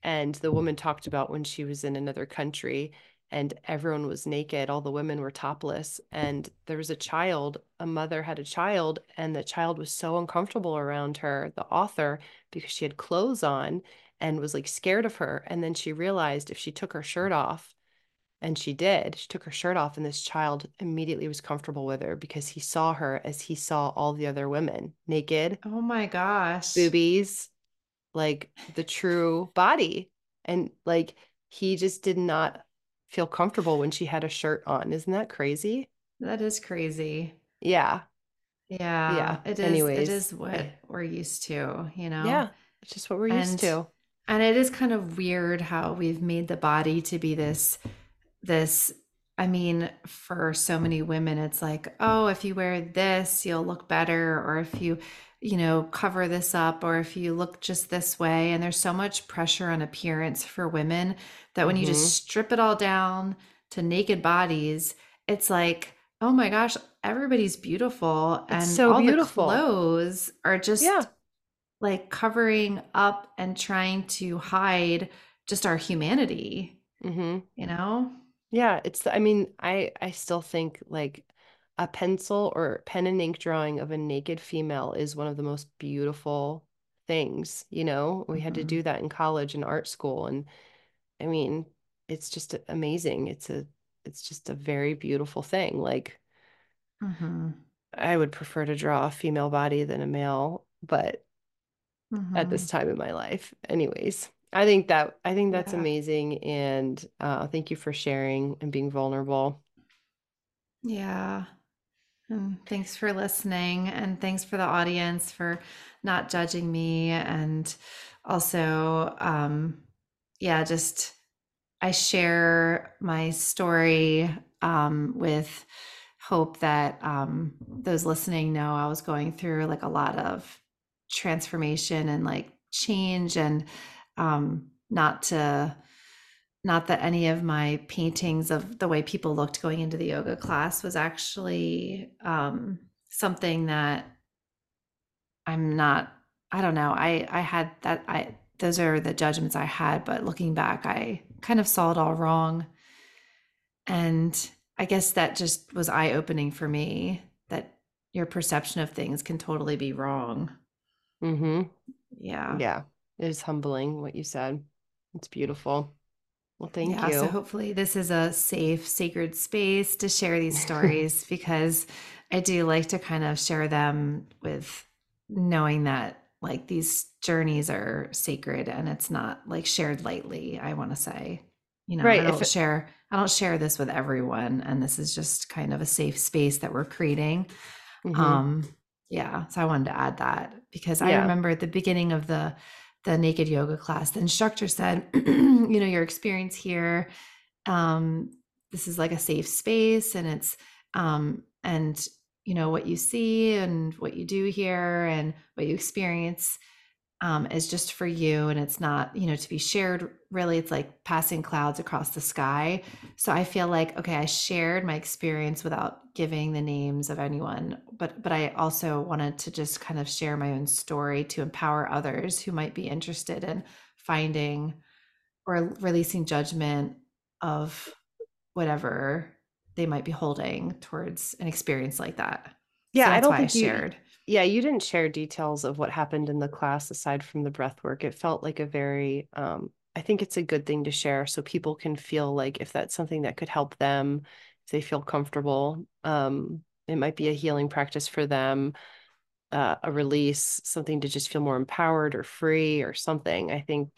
and the woman talked about when she was in another country and everyone was naked all the women were topless and there was a child a mother had a child and the child was so uncomfortable around her the author because she had clothes on and was like scared of her and then she realized if she took her shirt off and she did she took her shirt off and this child immediately was comfortable with her because he saw her as he saw all the other women naked oh my gosh. boobies like the true body and like he just did not feel comfortable when she had a shirt on. Isn't that crazy? That is crazy. Yeah. Yeah. Yeah. It is Anyways. it is what we're used to, you know? Yeah. It's just what we're and, used to. And it is kind of weird how we've made the body to be this this I mean, for so many women, it's like, oh, if you wear this, you'll look better. Or if you, you know, cover this up, or if you look just this way. And there's so much pressure on appearance for women that when mm-hmm. you just mm-hmm. strip it all down to naked bodies, it's like, oh my gosh, everybody's beautiful. It's and so all beautiful. the clothes are just yeah. like covering up and trying to hide just our humanity, mm-hmm. you know? Yeah, it's I mean, I I still think like a pencil or pen and ink drawing of a naked female is one of the most beautiful things, you know? We had to mm-hmm. do that in college and art school and I mean, it's just amazing. It's a it's just a very beautiful thing. Like mm-hmm. I would prefer to draw a female body than a male, but at this mm-hmm. time in my life. Anyways, I think that I think that's yeah. amazing, and uh, thank you for sharing and being vulnerable. Yeah. And thanks for listening, and thanks for the audience for not judging me, and also, um, yeah, just I share my story um, with hope that um, those listening know I was going through like a lot of transformation and like change and um, not to not that any of my paintings of the way people looked going into the yoga class was actually um, something that i'm not i don't know i i had that i those are the judgments i had but looking back i kind of saw it all wrong and I guess that just was eye opening for me that your perception of things can totally be wrong. Mm-hmm. Yeah. Yeah. It is humbling what you said. It's beautiful. Well, thank yeah, you. So hopefully this is a safe, sacred space to share these stories because I do like to kind of share them with knowing that like these journeys are sacred and it's not like shared lightly, I want to say. You know, right. I don't it, share I don't share this with everyone and this is just kind of a safe space that we're creating. Mm-hmm. Um yeah, so I wanted to add that because yeah. I remember at the beginning of the the naked yoga class, the instructor said, you know, your experience here, um, this is like a safe space and it's um and you know what you see and what you do here and what you experience um, is just for you and it's not you know to be shared really it's like passing clouds across the sky. So i feel like okay i shared my experience without giving the names of anyone but but i also wanted to just kind of share my own story to empower others who might be interested in finding or releasing judgment of whatever they might be holding towards an experience like that. Yeah so i don't think I shared you- yeah, you didn't share details of what happened in the class aside from the breath work. It felt like a very um I think it's a good thing to share so people can feel like if that's something that could help them, if they feel comfortable, um it might be a healing practice for them, uh, a release, something to just feel more empowered or free or something. I think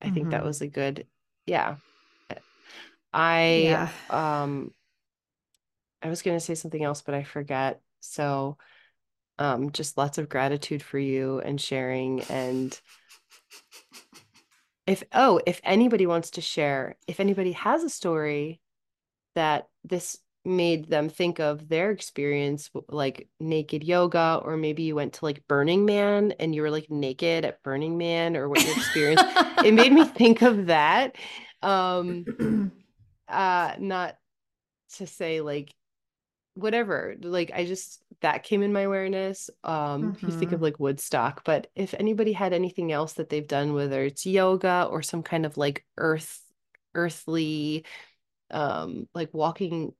I mm-hmm. think that mm-hmm. was a good yeah. I yeah. um I was going to say something else but I forget. So um, just lots of gratitude for you and sharing and if oh if anybody wants to share if anybody has a story that this made them think of their experience like naked yoga or maybe you went to like burning man and you were like naked at burning man or what your experience it made me think of that um uh not to say like whatever like i just that came in my awareness um mm-hmm. you think of mm-hmm. like woodstock but if anybody had anything else that they've done whether it's yoga or some kind of like earth earthly um like walking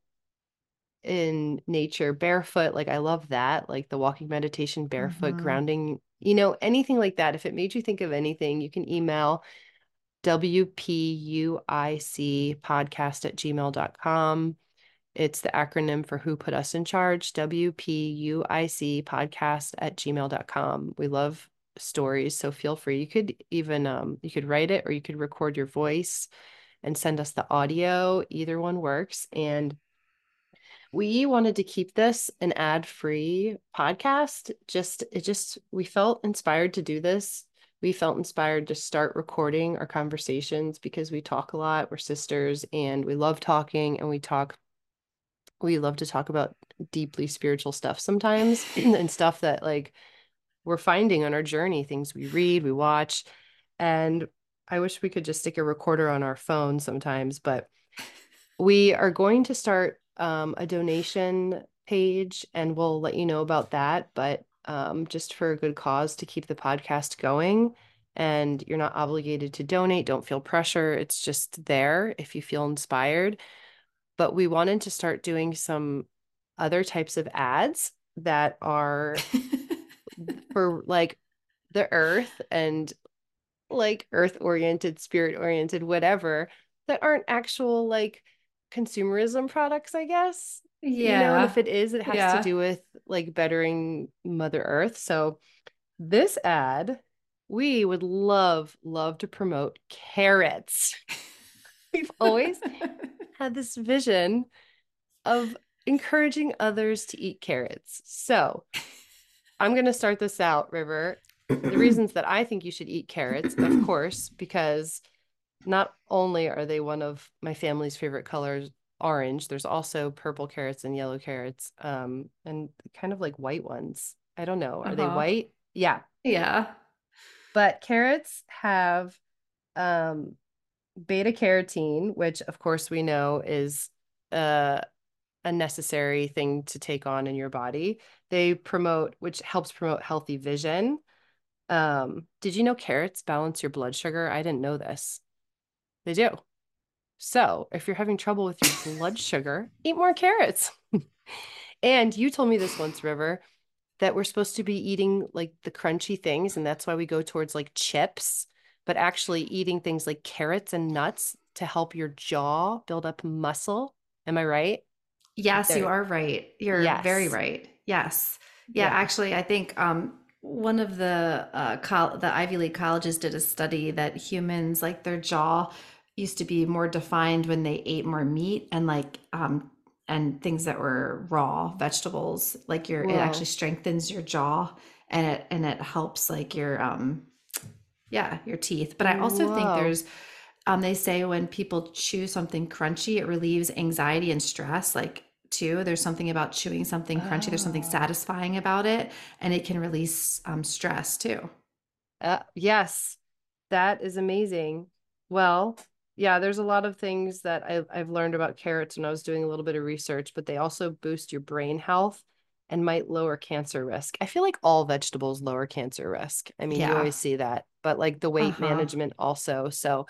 in nature barefoot like i love that like the walking meditation barefoot mm-hmm. grounding you know anything like that if it made you think of anything you can email wpuic podcast at gmail.com it's the acronym for Who Put Us in Charge, WPUIC podcast at gmail.com. We love stories, so feel free. You could even um, you could write it or you could record your voice and send us the audio. Either one works. And we wanted to keep this an ad-free podcast. Just it just we felt inspired to do this. We felt inspired to start recording our conversations because we talk a lot. We're sisters and we love talking and we talk we love to talk about deeply spiritual stuff sometimes and stuff that like we're finding on our journey things we read we watch and i wish we could just stick a recorder on our phone sometimes but we are going to start um, a donation page and we'll let you know about that but um, just for a good cause to keep the podcast going and you're not obligated to donate don't feel pressure it's just there if you feel inspired but we wanted to start doing some other types of ads that are for like the earth and like earth oriented, spirit oriented, whatever, that aren't actual like consumerism products, I guess. Yeah. You know, if it is, it has yeah. to do with like bettering Mother Earth. So this ad, we would love, love to promote carrots. We've always had this vision of encouraging others to eat carrots. So I'm going to start this out, River. The reasons that I think you should eat carrots, of course, because not only are they one of my family's favorite colors, orange, there's also purple carrots and yellow carrots, um, and kind of like white ones. I don't know. Are uh-huh. they white? Yeah. Yeah. But carrots have um beta carotene, which of course we know is uh, a necessary thing to take on in your body. They promote, which helps promote healthy vision. Um, did you know carrots balance your blood sugar? I didn't know this. They do. So if you're having trouble with your blood sugar, eat more carrots. and you told me this once, River, that we're supposed to be eating like the crunchy things. And that's why we go towards like chips, but actually eating things like carrots and nuts to help your jaw build up muscle. Am I right? Yes, there. you are right. You're yes. very right. Yes. Yeah, yeah, actually, I think um, one of the uh, col- the Ivy League colleges did a study that humans like their jaw used to be more defined when they ate more meat and like um, and things that were raw vegetables like your Whoa. it actually strengthens your jaw and it and it helps like your um yeah your teeth. But i also Whoa. think there's um they say when people chew something crunchy it relieves anxiety and stress like too. There's something about chewing something crunchy there's something ah. satisfying about it and it can release um stress too. Uh, yes. That is amazing. Well yeah, there's a lot of things that I've, I've learned about carrots when I was doing a little bit of research, but they also boost your brain health and might lower cancer risk. I feel like all vegetables lower cancer risk. I mean, yeah. you always see that, but like the weight uh-huh. management also. So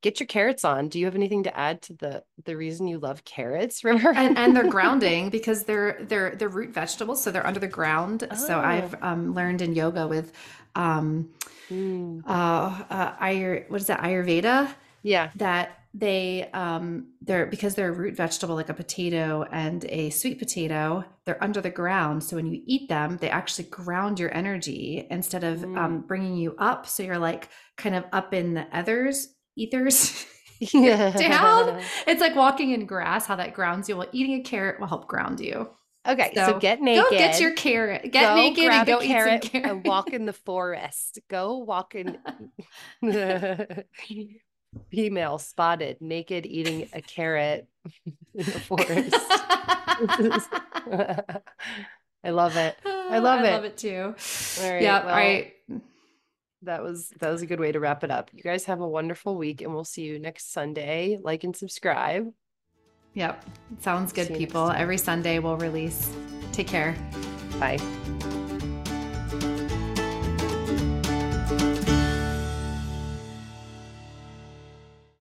get your carrots on. Do you have anything to add to the the reason you love carrots, River? and, and they're grounding because they're they're they're root vegetables, so they're under the ground. Oh. So I've um, learned in yoga with um, mm. uh, uh, Ayur, what is that Ayurveda? Yeah. That they um they're because they're a root vegetable like a potato and a sweet potato they're under the ground so when you eat them they actually ground your energy instead of um, mm. um bringing you up so you're like kind of up in the ethers ethers down it's like walking in grass how that grounds you well eating a carrot will help ground you Okay, so, so, get naked. Go get your carrot. Get go naked and go eat some carrot and walk in the forest. Go walk in female spotted naked eating a carrot in the forest. I love it. I oh, love I it. I love it too. All right. Yeah. Well, all right. That was that was a good way to wrap it up. You guys have a wonderful week and we'll see you next Sunday. Like and subscribe. Yep. Sounds good, people. Every Sunday we'll release. Take care. Bye.